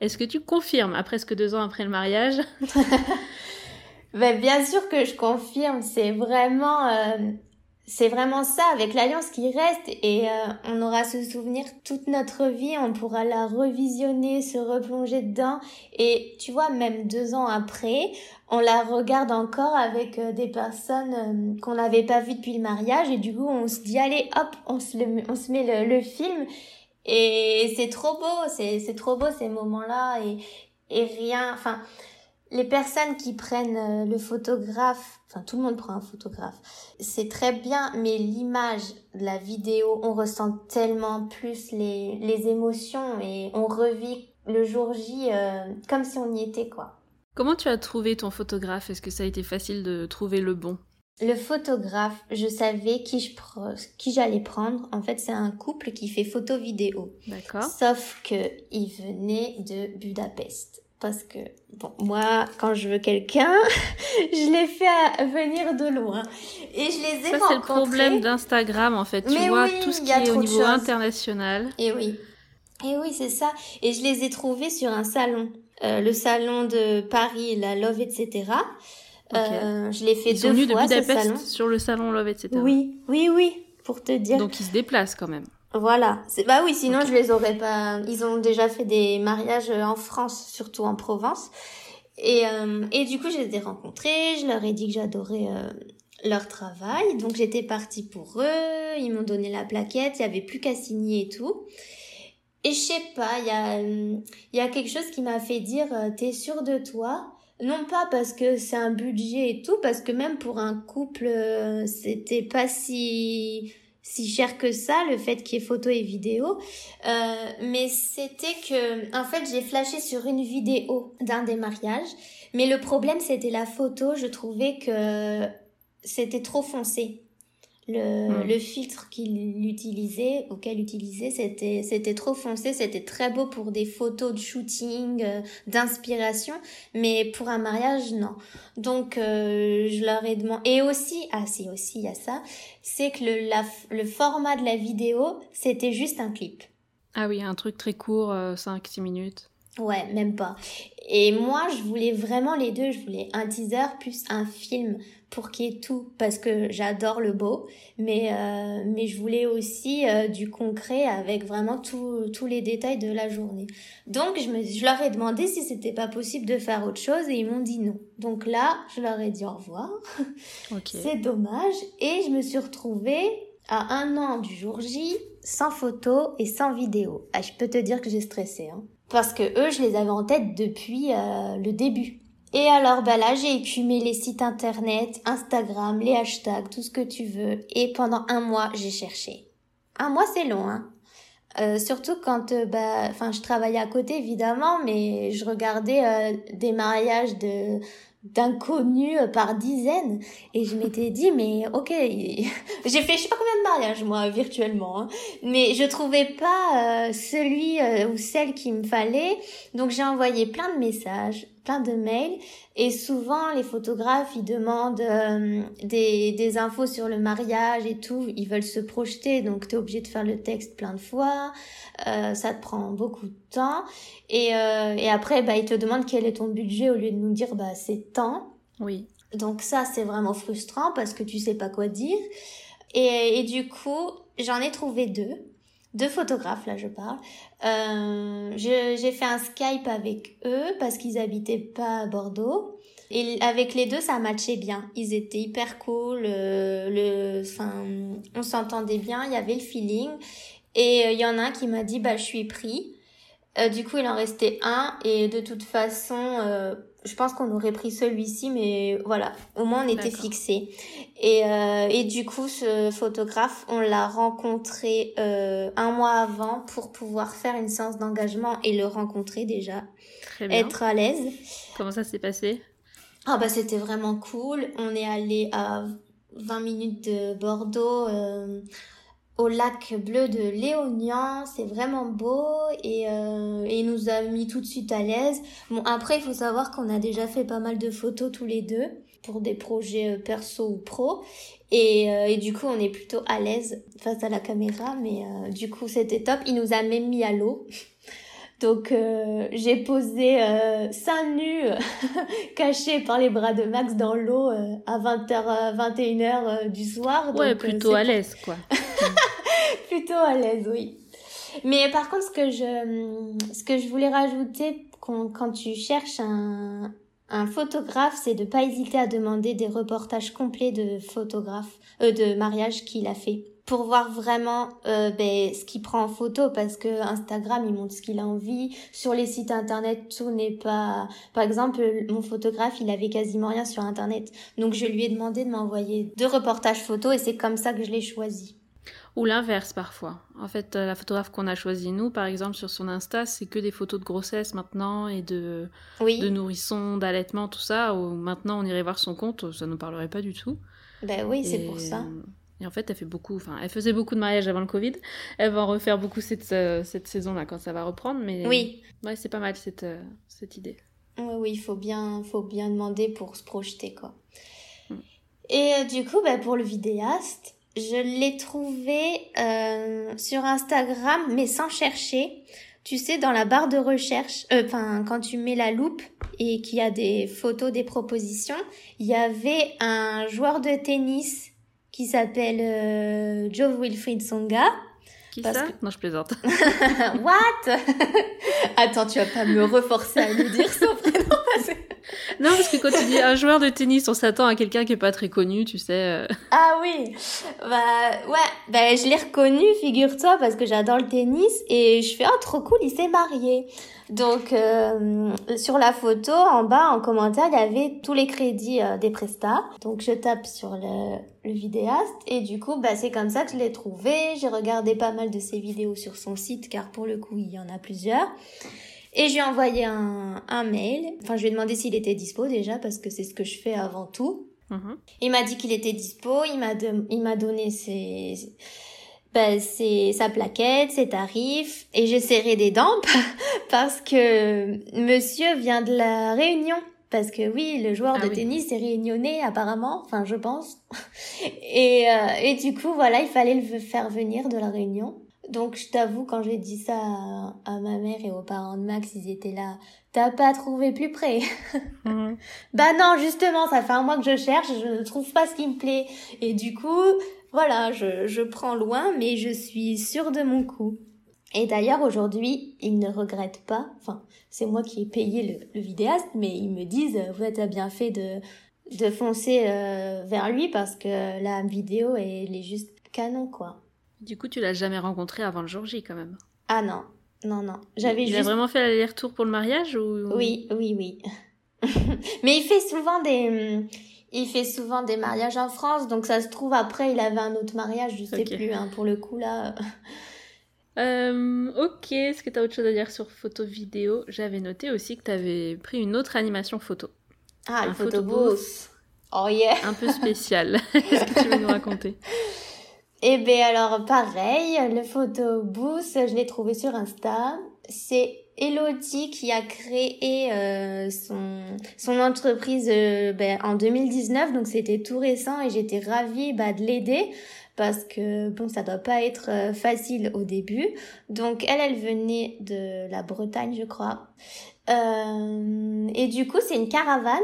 Est-ce que tu confirmes, à presque deux ans après le mariage? Ben, bien sûr que je confirme, c'est vraiment, euh, c'est vraiment ça, avec l'alliance qui reste et euh, on aura ce souvenir toute notre vie, on pourra la revisionner, se replonger dedans et tu vois, même deux ans après, on la regarde encore avec euh, des personnes euh, qu'on n'avait pas vues depuis le mariage et du coup on se dit allez hop, on se, le, on se met le, le film et c'est trop beau, c'est, trop beau ces moments-là et, et rien, enfin les personnes qui prennent euh, le photographe, enfin tout le monde prend un photographe, c'est très bien, mais l'image, la vidéo, on ressent tellement plus les, les émotions et on revit le jour J euh, comme si on y était quoi. Comment tu as trouvé ton photographe? Est-ce que ça a été facile de trouver le bon? Le photographe, je savais qui je qui j'allais prendre. En fait, c'est un couple qui fait photo vidéo. D'accord. Sauf que il venait de Budapest parce que bon moi quand je veux quelqu'un je les fais venir de loin. Et je les ai ça c'est le problème d'Instagram en fait tu Mais vois oui, tout ce qui a est au niveau international. Et oui. Et oui c'est ça. Et je les ai trouvés sur un salon. Euh, le salon de Paris la Love etc Ok. euh, je l'ai fait ils sont deux venus de ce Budapest salon. sur le salon Love etc oui oui oui pour te dire. Donc ils se déplacent quand même Voilà. C'est bah oui, sinon je les aurais pas. Ils ont déjà fait des mariages en France, surtout en Provence. Et euh, et du coup, je les ai rencontrés. Je leur ai dit que j'adorais euh, leur travail. Donc j'étais partie pour eux. Ils m'ont donné la plaquette. Il y avait plus qu'à signer et tout. Et je sais pas, il y a euh, il y a quelque chose qui m'a fait dire euh, t'es sûr de toi? Non pas parce que c'est un budget et tout, parce que même pour un couple, euh, c'était pas si si cher que ça, le fait qu'il y ait photo et vidéo. Euh, mais c'était que, en fait, j'ai flashé sur une vidéo d'un des mariages. Mais le problème, c'était la photo. Je trouvais que c'était trop foncé. Le, Hmm. le filtre qu'il utilisait, ou qu'elle utilisait, c'était, c'était trop foncé, c'était très beau pour des photos de shooting, euh, d'inspiration, mais pour un mariage, non. Donc, euh, je leur ai demandé, et aussi, ah si, aussi, il y a ça, c'est que le, la, le format de la vidéo, c'était juste un clip. Ah oui, un truc très court, 5-6 minutes. Ouais, même pas. Et moi, je voulais vraiment les deux. Je voulais un teaser plus un film pour qu'il y ait tout, parce que j'adore le beau, mais euh, mais je voulais aussi euh, du concret avec vraiment tout- tous les détails de la journée. Donc je me, je leur ai demandé si c'était pas possible de faire autre chose et ils m'ont dit non. Donc là, je leur ai dit au revoir. Ok. C'est dommage. Et je me suis retrouvée à un an du jour J, sans photo et sans vidéo. Ah, je peux te dire que j'ai stressé. Hein. Parce que eux, je les avais en tête depuis euh, le début. Et alors, bah là, j'ai écumé les sites internet, Instagram, les hashtags, tout ce que tu veux. Et pendant un mois, j'ai cherché. Un mois, c'est long, hein. Euh, surtout quand, euh, bah, enfin, je travaillais à côté évidemment, mais je regardais euh, des mariages de d'inconnus euh, par dizaines et je m'étais dit mais ok j'ai fait je sais pas combien de mariages moi virtuellement hein, mais je trouvais pas euh, celui ou celle qu'il me fallait donc j'ai envoyé plein de messages plein de mails et souvent les photographes ils demandent euh, des, des infos sur le mariage et tout ils veulent se projeter donc tu es obligé de faire le texte plein de fois euh, ça te prend beaucoup de temps et, euh, et après bah ils te demandent quel est ton budget au lieu de nous dire bah c'est tant Oui. donc ça, c'est vraiment frustrant parce que tu sais pas quoi dire. Et, et du coup, j'en ai trouvé deux. Deux photographes, là, je parle. Euh, j'ai fait un Skype avec eux parce qu'ils habitaient pas à Bordeaux. Et avec les deux, ça matchait bien. Ils étaient hyper cool. euh, le, enfin, on s'entendait bien. Il y avait le feeling. Et euh, il y en a un qui m'a dit, bah, je suis pris. Euh, du coup, il en restait un. Et de toute façon, euh, je pense qu'on aurait pris celui-ci, mais voilà, au moins on était fixé. Et, euh, et du coup, ce photographe, on l'a rencontré euh, un mois avant pour pouvoir faire une séance d'engagement et le rencontrer déjà, Très bien. être à l'aise. Comment ça s'est passé? Ah bah c'était vraiment cool. On est allé à 20 minutes de Bordeaux, euh, au lac bleu de Léognan. C'est vraiment beau et, euh, et il nous a mis tout de suite à l'aise. Bon après il faut savoir qu'on a déjà fait pas mal de photos tous les deux pour des projets euh, perso ou pro. Et, euh, et du coup on est plutôt à l'aise face à la caméra. Mais euh, du coup c'était top. Il nous a même mis à l'eau. Donc j'ai posé seins nus caché par les bras de Max dans l'eau à 20h, 21h du soir. Ouais, Donc, plutôt à l'aise, quoi. plutôt à l'aise, oui. Mais par contre, ce que je, ce que je voulais rajouter quand, quand tu cherches un, un photographe, c'est de pas hésiter à demander des reportages complets de photographes, euh, de mariage qu'il a fait. Pour voir vraiment euh, ben, ce qu'il prend en photo, parce que Instagram, il montre ce qu'il a envie. Sur les sites internet, tout n'est pas... Par exemple, mon photographe, il avait quasiment rien sur internet. Donc je lui ai demandé de m'envoyer deux reportages photos et c'est comme ça que je l'ai choisi. Ou l'inverse parfois. En fait, euh, la photographe qu'on a choisie, nous, par exemple, sur son Insta, c'est que des photos de grossesse maintenant et de, Oui. de nourrissons, d'allaitement, tout ça. Ou maintenant, on irait voir son compte, ça ne nous parlerait pas du tout. Ben oui, c'est pour ça. Et en fait, elle fait beaucoup, enfin, elle faisait beaucoup de mariages avant le Covid. Elle va en refaire beaucoup cette, euh, cette saison-là quand ça va reprendre. Mais Oui, ouais, c'est pas mal cette, euh, cette idée. oui, oui, il faut bien, faut bien demander pour se projeter, quoi. Mm. Et euh, du coup, ben, pour le vidéaste, je l'ai trouvé euh, sur Instagram, mais sans chercher. Tu sais, dans la barre de recherche, euh, enfin, quand tu mets la loupe et qu'il y a des photos, des propositions, il y avait un joueur de tennis qui s'appelle euh, Joe Wilfried Songa. Qui Parce ça que- Non, je plaisante. What? Attends, tu vas pas me reforcer à nous dire son prénom non, parce que quand tu dis un joueur de tennis, on s'attend à quelqu'un qui est pas très connu, tu sais. euh. Ah oui Bah ouais, bah je l'ai reconnu, figure-toi, parce que j'adore le tennis et je fais oh trop cool, il s'est marié. Donc euh, sur la photo, en bas, en commentaire, il y avait tous les crédits euh, des prestats. Donc je tape sur le, le vidéaste et du coup, bah c'est comme ça que je l'ai trouvé. J'ai regardé pas mal de ses vidéos sur son site car pour le coup, il y en a plusieurs. Et je lui ai envoyé un, un mail. Enfin, je lui ai demandé s'il était dispo déjà parce que c'est ce que je fais avant tout. Mhm. Il m'a dit qu'il était dispo, il m'a de- il m'a donné ses ben, ses- sa plaquette, ses tarifs et j'ai serré des dents parce que monsieur vient de la Réunion parce que oui, le joueur Ah de oui. tennis est réunionnais apparemment, enfin je pense. Et euh, et du coup, voilà, il fallait le faire venir de la Réunion. Donc je t'avoue quand j'ai dit ça à, à ma mère et aux parents de Max, ils étaient là, t'as pas trouvé plus près. Mhm. Bah non, justement, ça fait un mois que je cherche, je ne trouve pas ce qui me plaît. Et du coup, voilà, je, je prends loin, mais je suis sûre de mon coup. Et d'ailleurs, aujourd'hui, ils ne regrettent pas, enfin, c'est moi qui ai payé le, le vidéaste, mais ils me disent, euh, ouais, t'as bien fait de, de foncer euh, vers lui parce que la vidéo, elle est juste canon, quoi. Du coup, tu l'as jamais rencontré avant le jour J quand même. Ah non, non, non. J'avais Il a juste... vraiment fait l'aller-retour pour le mariage ou? Oui, oui, oui. Mais il fait souvent des, il fait souvent des mariages en France, donc ça se trouve après il avait un autre mariage, je sais plus, hein, pour le coup là. Euh, ok, est-ce que tu as autre chose à dire sur photo vidéo? J'avais noté aussi que tu avais pris une autre animation photo, Ah, le Un photobooth. Oh yeah. un peu spéciale. est-ce que tu veux nous raconter? Eh ben alors pareil, le photobooth, je l'ai trouvé sur Insta. C'est Elodie qui a créé euh, son entreprise euh, ben, en 2019, donc c'était tout récent et j'étais ravie bah, de l'aider parce que bon ça doit pas être euh, facile au début. Donc elle elle venait de la Bretagne je crois. Euh, et du coup c'est une caravane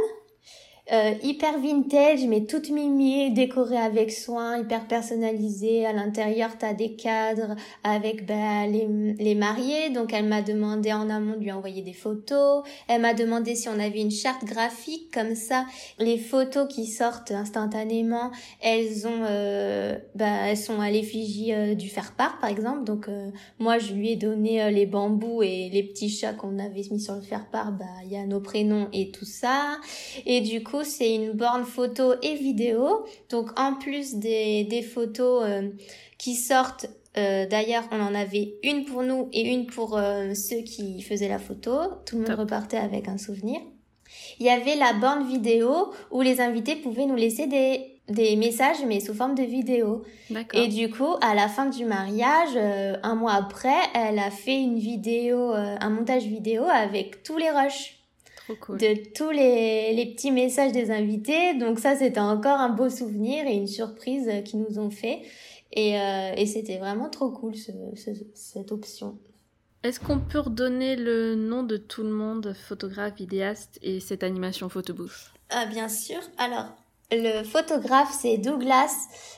euh, hyper vintage, mais toute mimiée, décorée avec soin, hyper personnalisée. À l'intérieur, t'as des cadres avec bah, les, les mariés. Donc, elle m'a demandé en amont de lui envoyer des photos. Elle m'a demandé si on avait une charte graphique comme ça. Les photos qui sortent instantanément, elles ont, euh, bah, elles sont à l'effigie euh, du faire-part, par exemple. Donc, euh, moi, je lui ai donné les bambous et les petits chats qu'on avait mis sur le faire-part. Bah, il y a nos prénoms et tout ça. Et du coup, c'est une borne photo et vidéo. Donc, en plus des, des photos euh, qui sortent, euh, d'ailleurs, on en avait une pour nous et une pour euh, ceux qui faisaient la photo. Tout le monde Top. repartait avec un souvenir. Il y avait la borne vidéo où les invités pouvaient nous laisser des, des messages, mais sous forme de vidéo. Et du coup, à la fin du mariage, euh, un mois après, elle a fait une vidéo, euh, un montage vidéo avec tous les rushs cool. de tous les, les petits messages des invités. Donc ça, c'était encore un beau souvenir et une surprise qu'ils nous ont fait. Et, euh, et c'était vraiment trop cool ce, ce- cette option. Est-ce qu'on peut redonner le nom de tout le monde, photographe, vidéaste et cette animation photobooth? Ah bien sûr. Alors, le photographe c'est Douglas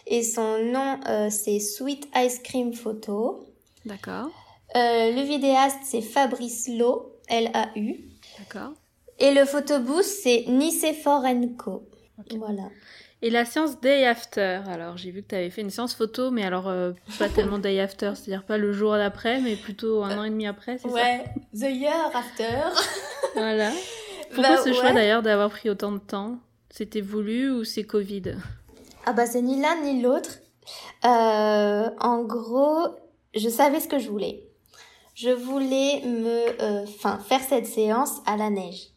et son nom euh, c'est Sweet Ice Cream Photo. D'accord. Euh, le vidéaste c'est Fabrice Lau, L-A-U. D'accord. Et le photobooth c'est Nicephore Co. Ok. Voilà. Et la séance day after Alors, j'ai vu que tu avais fait une séance photo, mais alors euh, pas tellement day after, c'est-à-dire pas le jour d'après, mais plutôt un an et demi après, c'est Ouais, the year after. ça Voilà. Pourquoi Bah, ce choix ouais. d'ailleurs d'avoir pris autant de temps? C'était voulu ou c'est Covid? Ah bah c'est ni l'un ni l'autre. Euh, en gros, je savais ce que je voulais. Je voulais me, euh, enfin, faire cette séance à la neige.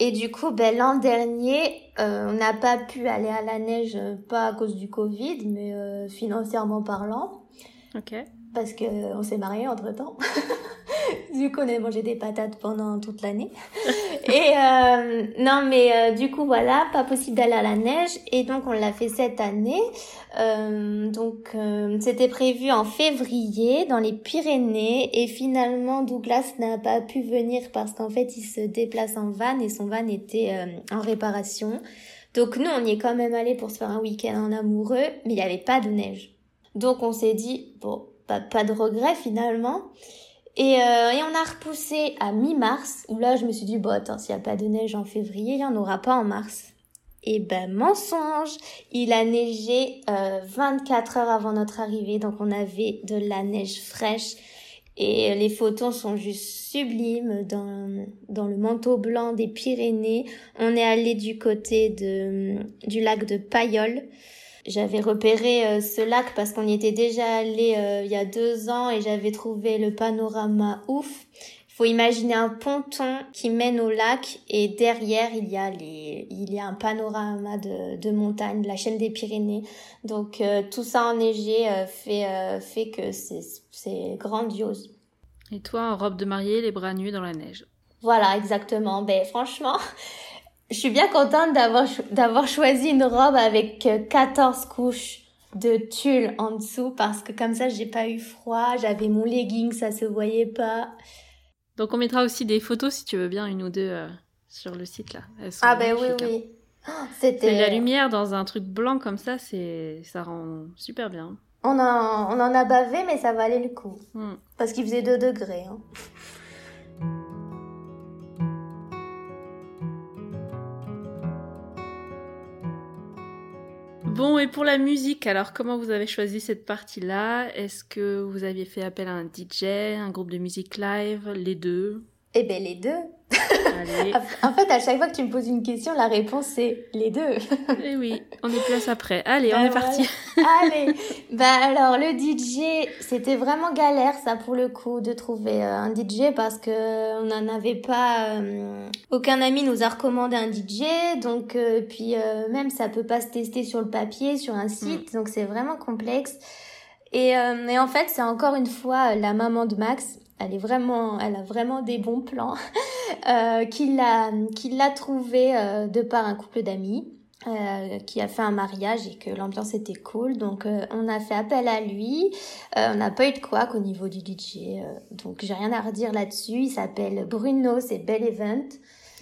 Et du coup, ben l'an dernier, euh, on n'a pas pu aller à la neige, euh, pas à cause du Covid, mais euh, financièrement parlant, Ok. parce que on s'est mariés entre temps. du coup, on a mangé des patates pendant toute l'année. Et euh, non, mais euh, du coup, voilà, pas possible d'aller à la neige. Et donc, on l'a fait cette année. Euh, donc, euh, c'était prévu en février dans les Pyrénées. Et finalement, Douglas n'a pas pu venir parce qu'en fait, il se déplace en van et son van était euh, en réparation. Donc, nous, on y est quand même allé pour se faire un week-end en amoureux, mais il n'y avait pas de neige. Donc, on s'est dit, bon, pas, pas de regret finalement. Et, euh, et on a repoussé à mi-mars, où là je me suis dit, bon attends, s'il n'y a pas de neige en février, il n'y en aura pas en mars. Et ben mensonge, il a neigé euh, 24 heures avant notre arrivée, donc on avait de la neige fraîche. Et les photos sont juste sublimes dans, dans le manteau blanc des Pyrénées. On est allé du côté de, du lac de Payolle. J'avais repéré euh, ce lac parce qu'on y était déjà allé euh, il y a deux ans et j'avais trouvé le panorama ouf. faut imaginer un ponton qui mène au lac et derrière il y a les il y a un panorama de, de montagne, de la chaîne des Pyrénées. Donc euh, tout ça enneigé euh, fait euh, fait que c'est c'est grandiose. Et toi en robe de mariée, les bras nus dans la neige. Voilà, exactement. Ben franchement, je suis bien contente d'avoir d'avoir choisi une robe avec 14 couches de tulle en dessous parce que comme ça j'ai pas eu froid, j'avais mon legging, ça se voyait pas. Donc on mettra aussi des photos si tu veux bien, une ou deux euh, sur le site là. ah ben oui, hein. oui. Oh, c'était la lumière dans un truc blanc comme ça, c'est ça rend super bien. On en, on en a bavé, mais ça valait le coup. Hmm. Parce qu'il faisait 2 degrés. Hein. Bon, et pour la musique, alors comment vous avez choisi cette partie-là? Est-ce que vous aviez fait appel à un DJ, un groupe de musique live, les deux? Eh bien, les deux en fait, à chaque fois que tu me poses une question, la réponse c'est les deux. Eh oui, on est place après. Allez, on ben est parti. Allez. Bah alors le DJ, c'était vraiment galère ça pour le coup de trouver euh, un DJ parce que on n'en avait pas. Euh, aucun ami nous a recommandé un DJ, donc euh, puis même ça peut pas se tester sur le papier, sur un site, mm. donc c'est vraiment complexe. Et, et en fait, c'est encore une fois la maman de Max elle est vraiment, elle a vraiment des bons plans, euh, qu'il a, qu'il l'a trouvé euh, de par un couple d'amis. Euh, qui a fait un mariage et que l'ambiance était cool. Donc euh, on a fait appel à lui. Euh, on n'a pas eu de quoi au niveau du DJ. donc j'ai rien à redire là-dessus. Il s'appelle Bruno, c'est Bell Event.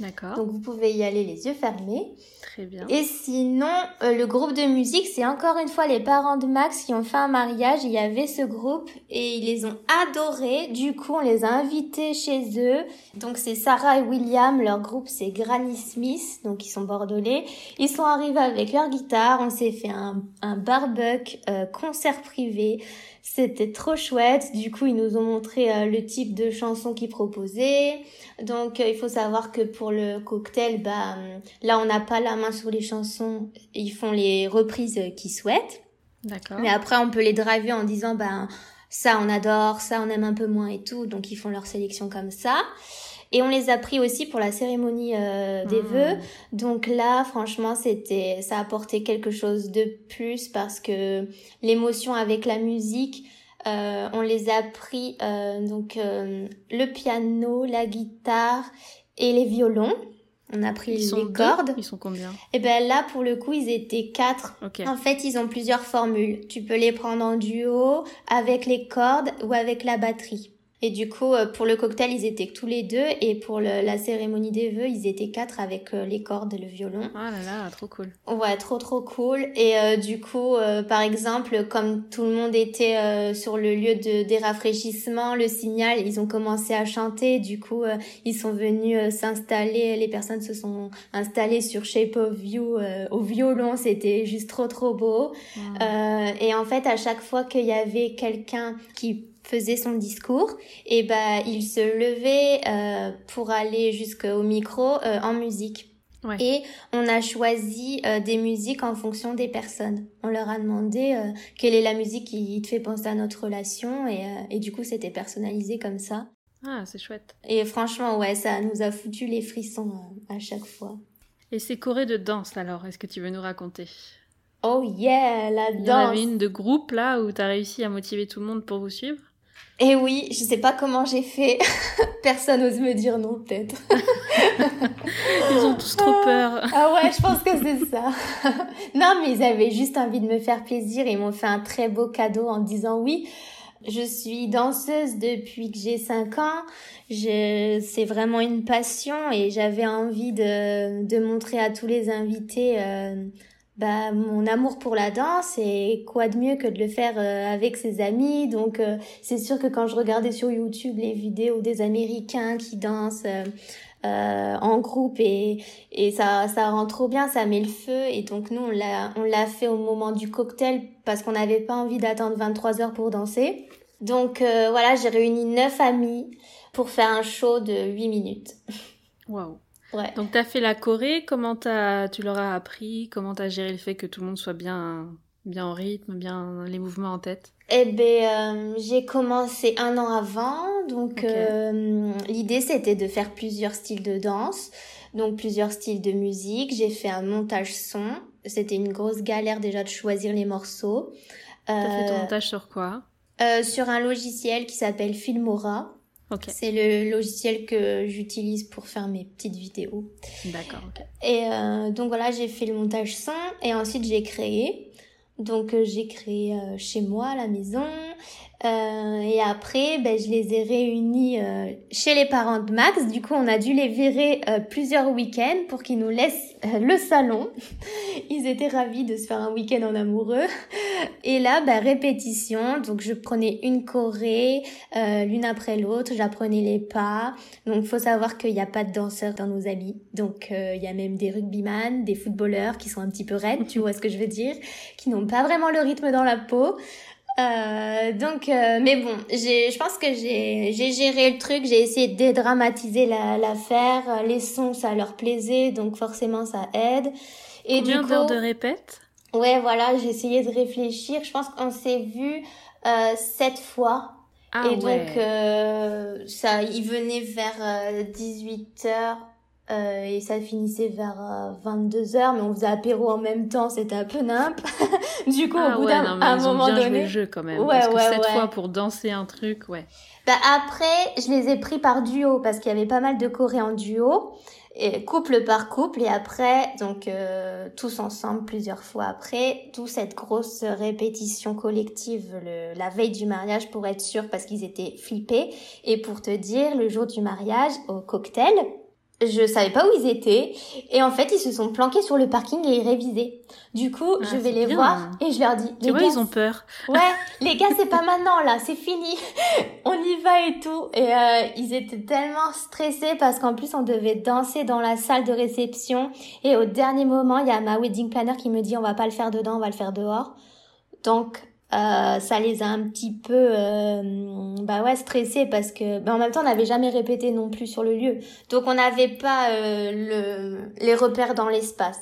D'accord. Donc vous pouvez y aller les yeux fermés. Très bien. Et sinon, euh, le groupe de musique, c'est encore une fois les parents de Max qui ont fait un mariage. Il y avait ce groupe et ils les ont adorés. Du coup, on les a invités chez eux. Donc c'est Sarah et William. Leur groupe, c'est Granny Smith. Donc ils sont bordelais. Ils sont arrivés avec leur guitare. On s'est fait un, un barbecue euh, concert privé. C'était trop chouette. Du coup, ils nous ont montré euh, le type de chansons qu'ils proposaient. Donc, euh, il faut savoir que pour le cocktail, bah, euh, là, on n'a pas la main sur les chansons. Ils font les reprises qu'ils souhaitent. D'accord. Mais après, on peut les driver en disant, bah, ça, on adore, ça, on aime un peu moins et tout. Donc, ils font leur sélection comme ça. Et on les a pris aussi pour la cérémonie euh, des mmh. vœux. Donc là, franchement, c'était, ça a apporté quelque chose de plus parce que l'émotion avec la musique, euh, on les a pris euh, donc euh, le piano, la guitare et les violons. On a pris les cordes. Ils sont combien? Et eh ben là, pour le coup, ils étaient quatre. En fait, ils ont plusieurs formules. Tu peux les prendre en duo, avec les cordes ou avec la batterie. Et du coup, euh, pour le cocktail, ils étaient tous les deux. Et pour la cérémonie des vœux, ils étaient quatre avec euh, les cordes et le violon. Ah là là, trop cool. Ouais, trop trop cool. Et euh, du coup, par exemple, comme tout le monde était sur le lieu de, des rafraîchissements, le signal, ils ont commencé à chanter. Du coup, ils sont venus s'installer. Les personnes se sont installées sur Shape of You au violon. C'était juste trop trop beau. et en fait, à chaque fois qu'il y avait quelqu'un qui faisait son discours, et bah il se levait euh, pour aller jusqu'au micro euh, en musique. Et on a choisi euh, des musiques en fonction des personnes. On leur a demandé quelle est la musique qui te fait penser à notre relation et, et du coup c'était personnalisé comme ça. Ah, c'est chouette. Et franchement, ouais, ça nous a foutu les frissons à chaque fois. Et ces chorés de danse alors, est-ce que tu veux nous raconter? Oh yeah, la danse Il y en avait une de groupe là où tu as réussi à motiver tout le monde pour vous suivre? Et oui, je sais pas comment j'ai fait. Personne n'ose me dire non, peut-être. ils ont tous trop peur. ah ouais, je pense que c'est ça. non, mais ils avaient juste envie de me faire plaisir. Ils m'ont fait un très beau cadeau en disant oui. Je suis danseuse depuis que j'ai 5 ans. Je, c'est vraiment une passion et j'avais envie de, de montrer à tous les invités euh, bah, mon amour pour la danse et quoi de mieux que de le faire euh, avec ses amis. Donc euh, c'est sûr que quand je regardais sur YouTube les vidéos des Américains qui dansent euh, en groupe et, et ça, ça rend trop bien, ça met le feu. Et donc nous, on l'a, on l'a fait au moment du cocktail parce qu'on n'avait pas envie d'attendre 23 heures pour danser. Donc voilà, j'ai réuni neuf amis pour faire un show de 8 minutes. Waouh Ouais. Donc, tu as fait la Corée. Comment as, tu leur as appris? Comment tu as géré le fait que tout le monde soit bien bien en rythme, bien les mouvements en tête? Eh ben, j'ai commencé un an avant, donc l'idée c'était de faire plusieurs styles de danse, donc plusieurs styles de musique. J'ai fait un montage son. C'était une grosse galère déjà de choisir les morceaux. T'as fait ton montage sur quoi? Sur un logiciel qui s'appelle Filmora. C'est le logiciel que j'utilise pour faire mes petites vidéos. D'accord. Et euh, donc voilà, j'ai fait le montage son et ensuite j'ai créé. Donc euh, j'ai créé euh, chez moi à la maison. Euh, et après, ben, je les ai réunis euh, chez les parents de Max. Du coup, on a dû les virer euh, plusieurs week-ends pour qu'ils nous laissent le salon. Ils étaient ravis de se faire un week-end en amoureux. Et là, ben, répétition. Donc, je prenais une choré, l'une après l'autre. J'apprenais les pas. Donc, faut savoir qu'il n'y a pas de danseurs dans nos habits. Donc, il y a même des rugbyman, des footballeurs qui sont un petit peu raides, tu vois ce que je veux dire, qui n'ont pas vraiment le rythme dans la peau. Euh, donc, euh, mais bon, j'ai, je pense que j'ai, j'ai géré le truc, j'ai essayé de dédramatiser la, l'affaire. Les sons, ça leur plaisait, donc forcément, ça aide. Et Combien d'heures de répète? Ouais, voilà, j'ai essayé de réfléchir. Je pense qu'on s'est vu euh, sept fois. Ah, et donc, euh, ça, il venait vers 18 euh, et ça finissait vers 22h, euh, mais on faisait apéro en même temps, c'était un peu nimp. du coup, ah au bout d'un un moment bien donné. le jeu quand même. Ouais, parce que cette fois pour danser un truc, ouais. Bah après, je les ai pris par duo parce qu'il y avait pas mal de chorés en duo, et couple par couple, et après, donc euh, tous ensemble plusieurs fois après, tout cette grosse répétition collective le, la veille du mariage pour être sûr parce qu'ils étaient flippés. Et pour te dire, le jour du mariage, au cocktail, je savais pas où ils étaient et en fait ils se sont planqués sur le parking et ils révisaient. Du coup, ah, je vais les voir et je leur dis Tu vois, ils ont peur. Ouais, les gars, c'est pas maintenant là, c'est fini. on y va et tout et euh, ils étaient tellement stressés parce qu'en plus on devait danser dans la salle de réception et au dernier moment, il y a ma wedding planner qui me dit on va pas le faire dedans, on va le faire dehors. Donc euh, ça les a un petit peu euh, bah ouais stressés parce que bah en même temps on n'avait jamais répété non plus sur le lieu. Donc on n'avait pas euh, le, les repères dans l'espace.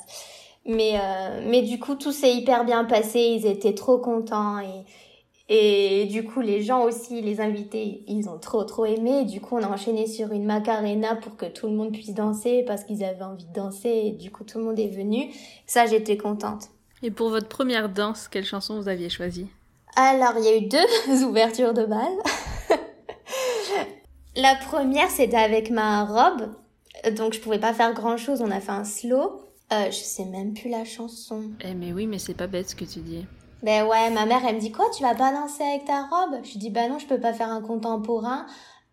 Mais mais du coup tout s'est hyper bien passé. Ils étaient trop contents et et du coup les gens aussi les invités ils ont trop trop aimé. Du coup on a enchaîné sur une macarena pour que tout le monde puisse danser parce qu'ils avaient envie de danser et du coup tout le monde est venu. Ça j'étais contente. Et pour votre première danse quelle chanson vous aviez choisi alors, il y a eu deux ouvertures de bal. La première, c'était avec ma robe. Donc, je pouvais pas faire grand chose. On a fait un slow. Euh, je sais même plus la chanson. Eh, mais oui, mais c'est pas bête ce que tu dis. Ben ouais, ma mère, elle me dit quoi, tu vas pas danser avec ta robe? Je dis, bah non, je peux pas faire un contemporain.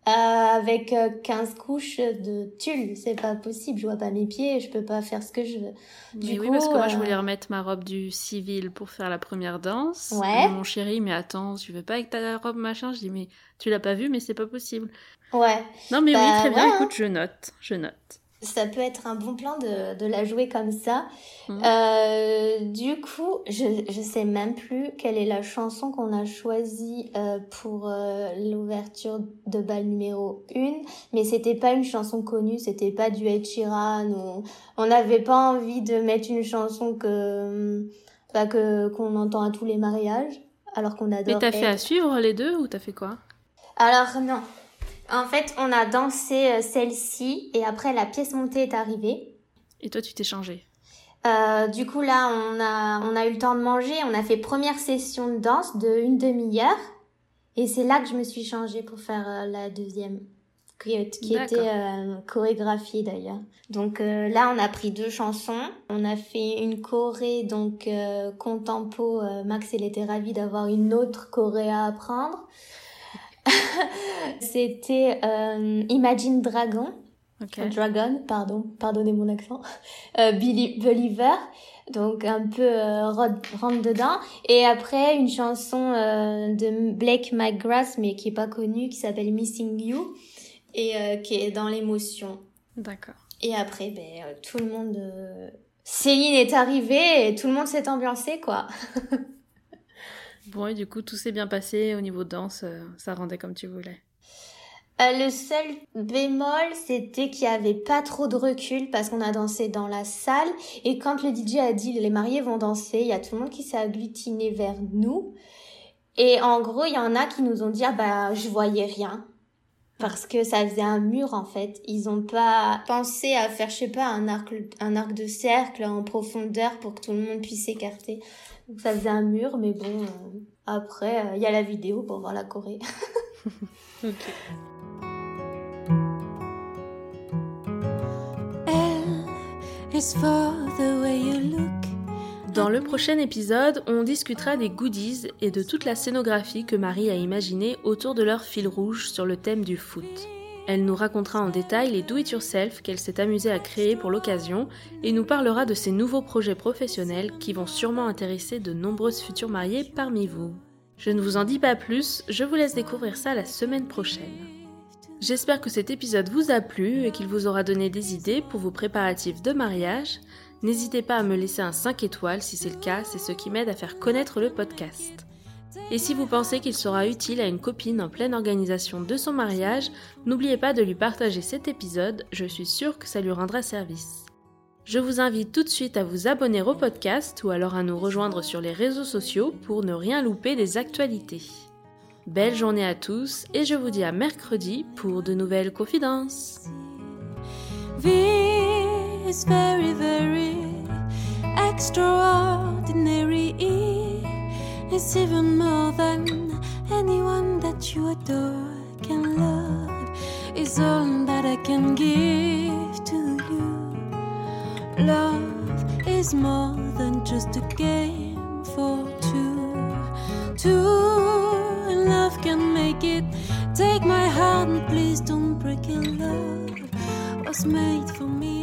Euh, avec 15 euh, couches de tulle, c'est pas possible, je vois pas mes pieds, je peux pas faire ce que je veux. mais oui, parce que moi je voulais euh, remettre ma robe du civil pour faire la première danse. Ouais. mon chéri, mais attends, tu veux pas avec ta robe machin? Je dis, mais tu l'as pas vu, mais c'est pas possible. Ouais. Non, mais oui, bah, très bien, écoute, je note, je note ça peut être un bon plan de, de la jouer comme ça. Mhm. Euh, du coup, je, je sais même plus quelle est la chanson qu'on a choisie euh, pour euh, l'ouverture de bal numéro 1, mais c'était pas une chanson connue, c'était pas du Ed Sheeran ou on n'avait pas envie de mettre une chanson que bah, que qu'on entend à tous les mariages alors qu'on adore. Mais t'as fait à suivre les deux ou t'as fait quoi? Alors non, en fait, on a dansé euh, celle-ci et après la pièce montée est arrivée. Et toi, tu t'es changé euh, du coup là, on a on a eu le temps de manger. On a fait première session de danse de une demi-heure et c'est là que je me suis changée pour faire euh, la deuxième qui, qui était chorégraphiée d'ailleurs. Donc là, on a pris deux chansons. On a fait une choré donc contempo. Max, il était ravi d'avoir une autre choré à apprendre. C'était euh, Imagine Dragon. Dragon, pardon, pardonnez mon accent. Euh, Billy Believer, donc un peu euh, rentre dedans. Et après une chanson euh, de Blake McGrath, mais qui est pas connue, qui s'appelle Missing You et euh, qui est dans l'émotion. D'accord. Et après, ben tout le monde, Céline est arrivée et tout le monde s'est ambiancé quoi. Bon, et du coup, tout s'est bien passé au niveau danse, ça rendait comme tu voulais. Euh, le seul bémol, c'était qu'il n'y avait pas trop de recul parce qu'on a dansé dans la salle. Et quand le DJ a dit les mariés vont danser, il y a tout le monde qui s'est agglutiné vers nous. Et en gros, il y en a qui nous ont dit ah bah je voyais rien parce que ça faisait un mur en fait. Ils ont pas pensé à faire je sais pas un arc un arc de cercle en profondeur pour que tout le monde puisse s'écarter. Donc ça faisait un mur, mais bon. Euh, après, euh, il y a la vidéo pour voir la Corée. ok. Dans le prochain épisode, on discutera des goodies et de toute la scénographie que Marie a imaginée autour de leur fil rouge sur le thème du foot. Elle nous racontera en détail les do-it-yourself qu'elle s'est amusée à créer pour l'occasion et nous parlera de ses nouveaux projets professionnels qui vont sûrement intéresser de nombreuses futures mariées parmi vous. Je ne vous en dis pas plus, je vous laisse découvrir ça la semaine prochaine. J'espère que cet épisode vous a plu et qu'il vous aura donné des idées pour vos préparatifs de mariage. N'hésitez pas à me laisser un 5 étoiles si c'est le cas, c'est ce qui m'aide à faire connaître le podcast. Et si vous pensez qu'il sera utile à une copine en pleine organisation de son mariage, n'oubliez pas de lui partager cet épisode, je suis sûre que ça lui rendra service. Je vous invite tout de suite à vous abonner au podcast ou alors à nous rejoindre sur les réseaux sociaux pour ne rien louper des actualités. Belle journée à tous et je vous dis à mercredi pour de nouvelles confidences. Is very, very extraordinary. It's even more than anyone that you adore can love. Is all that I can give to you. Love is more than just a game for two. Two and love can make it. Take my heart and please don't break it. Love was made for me.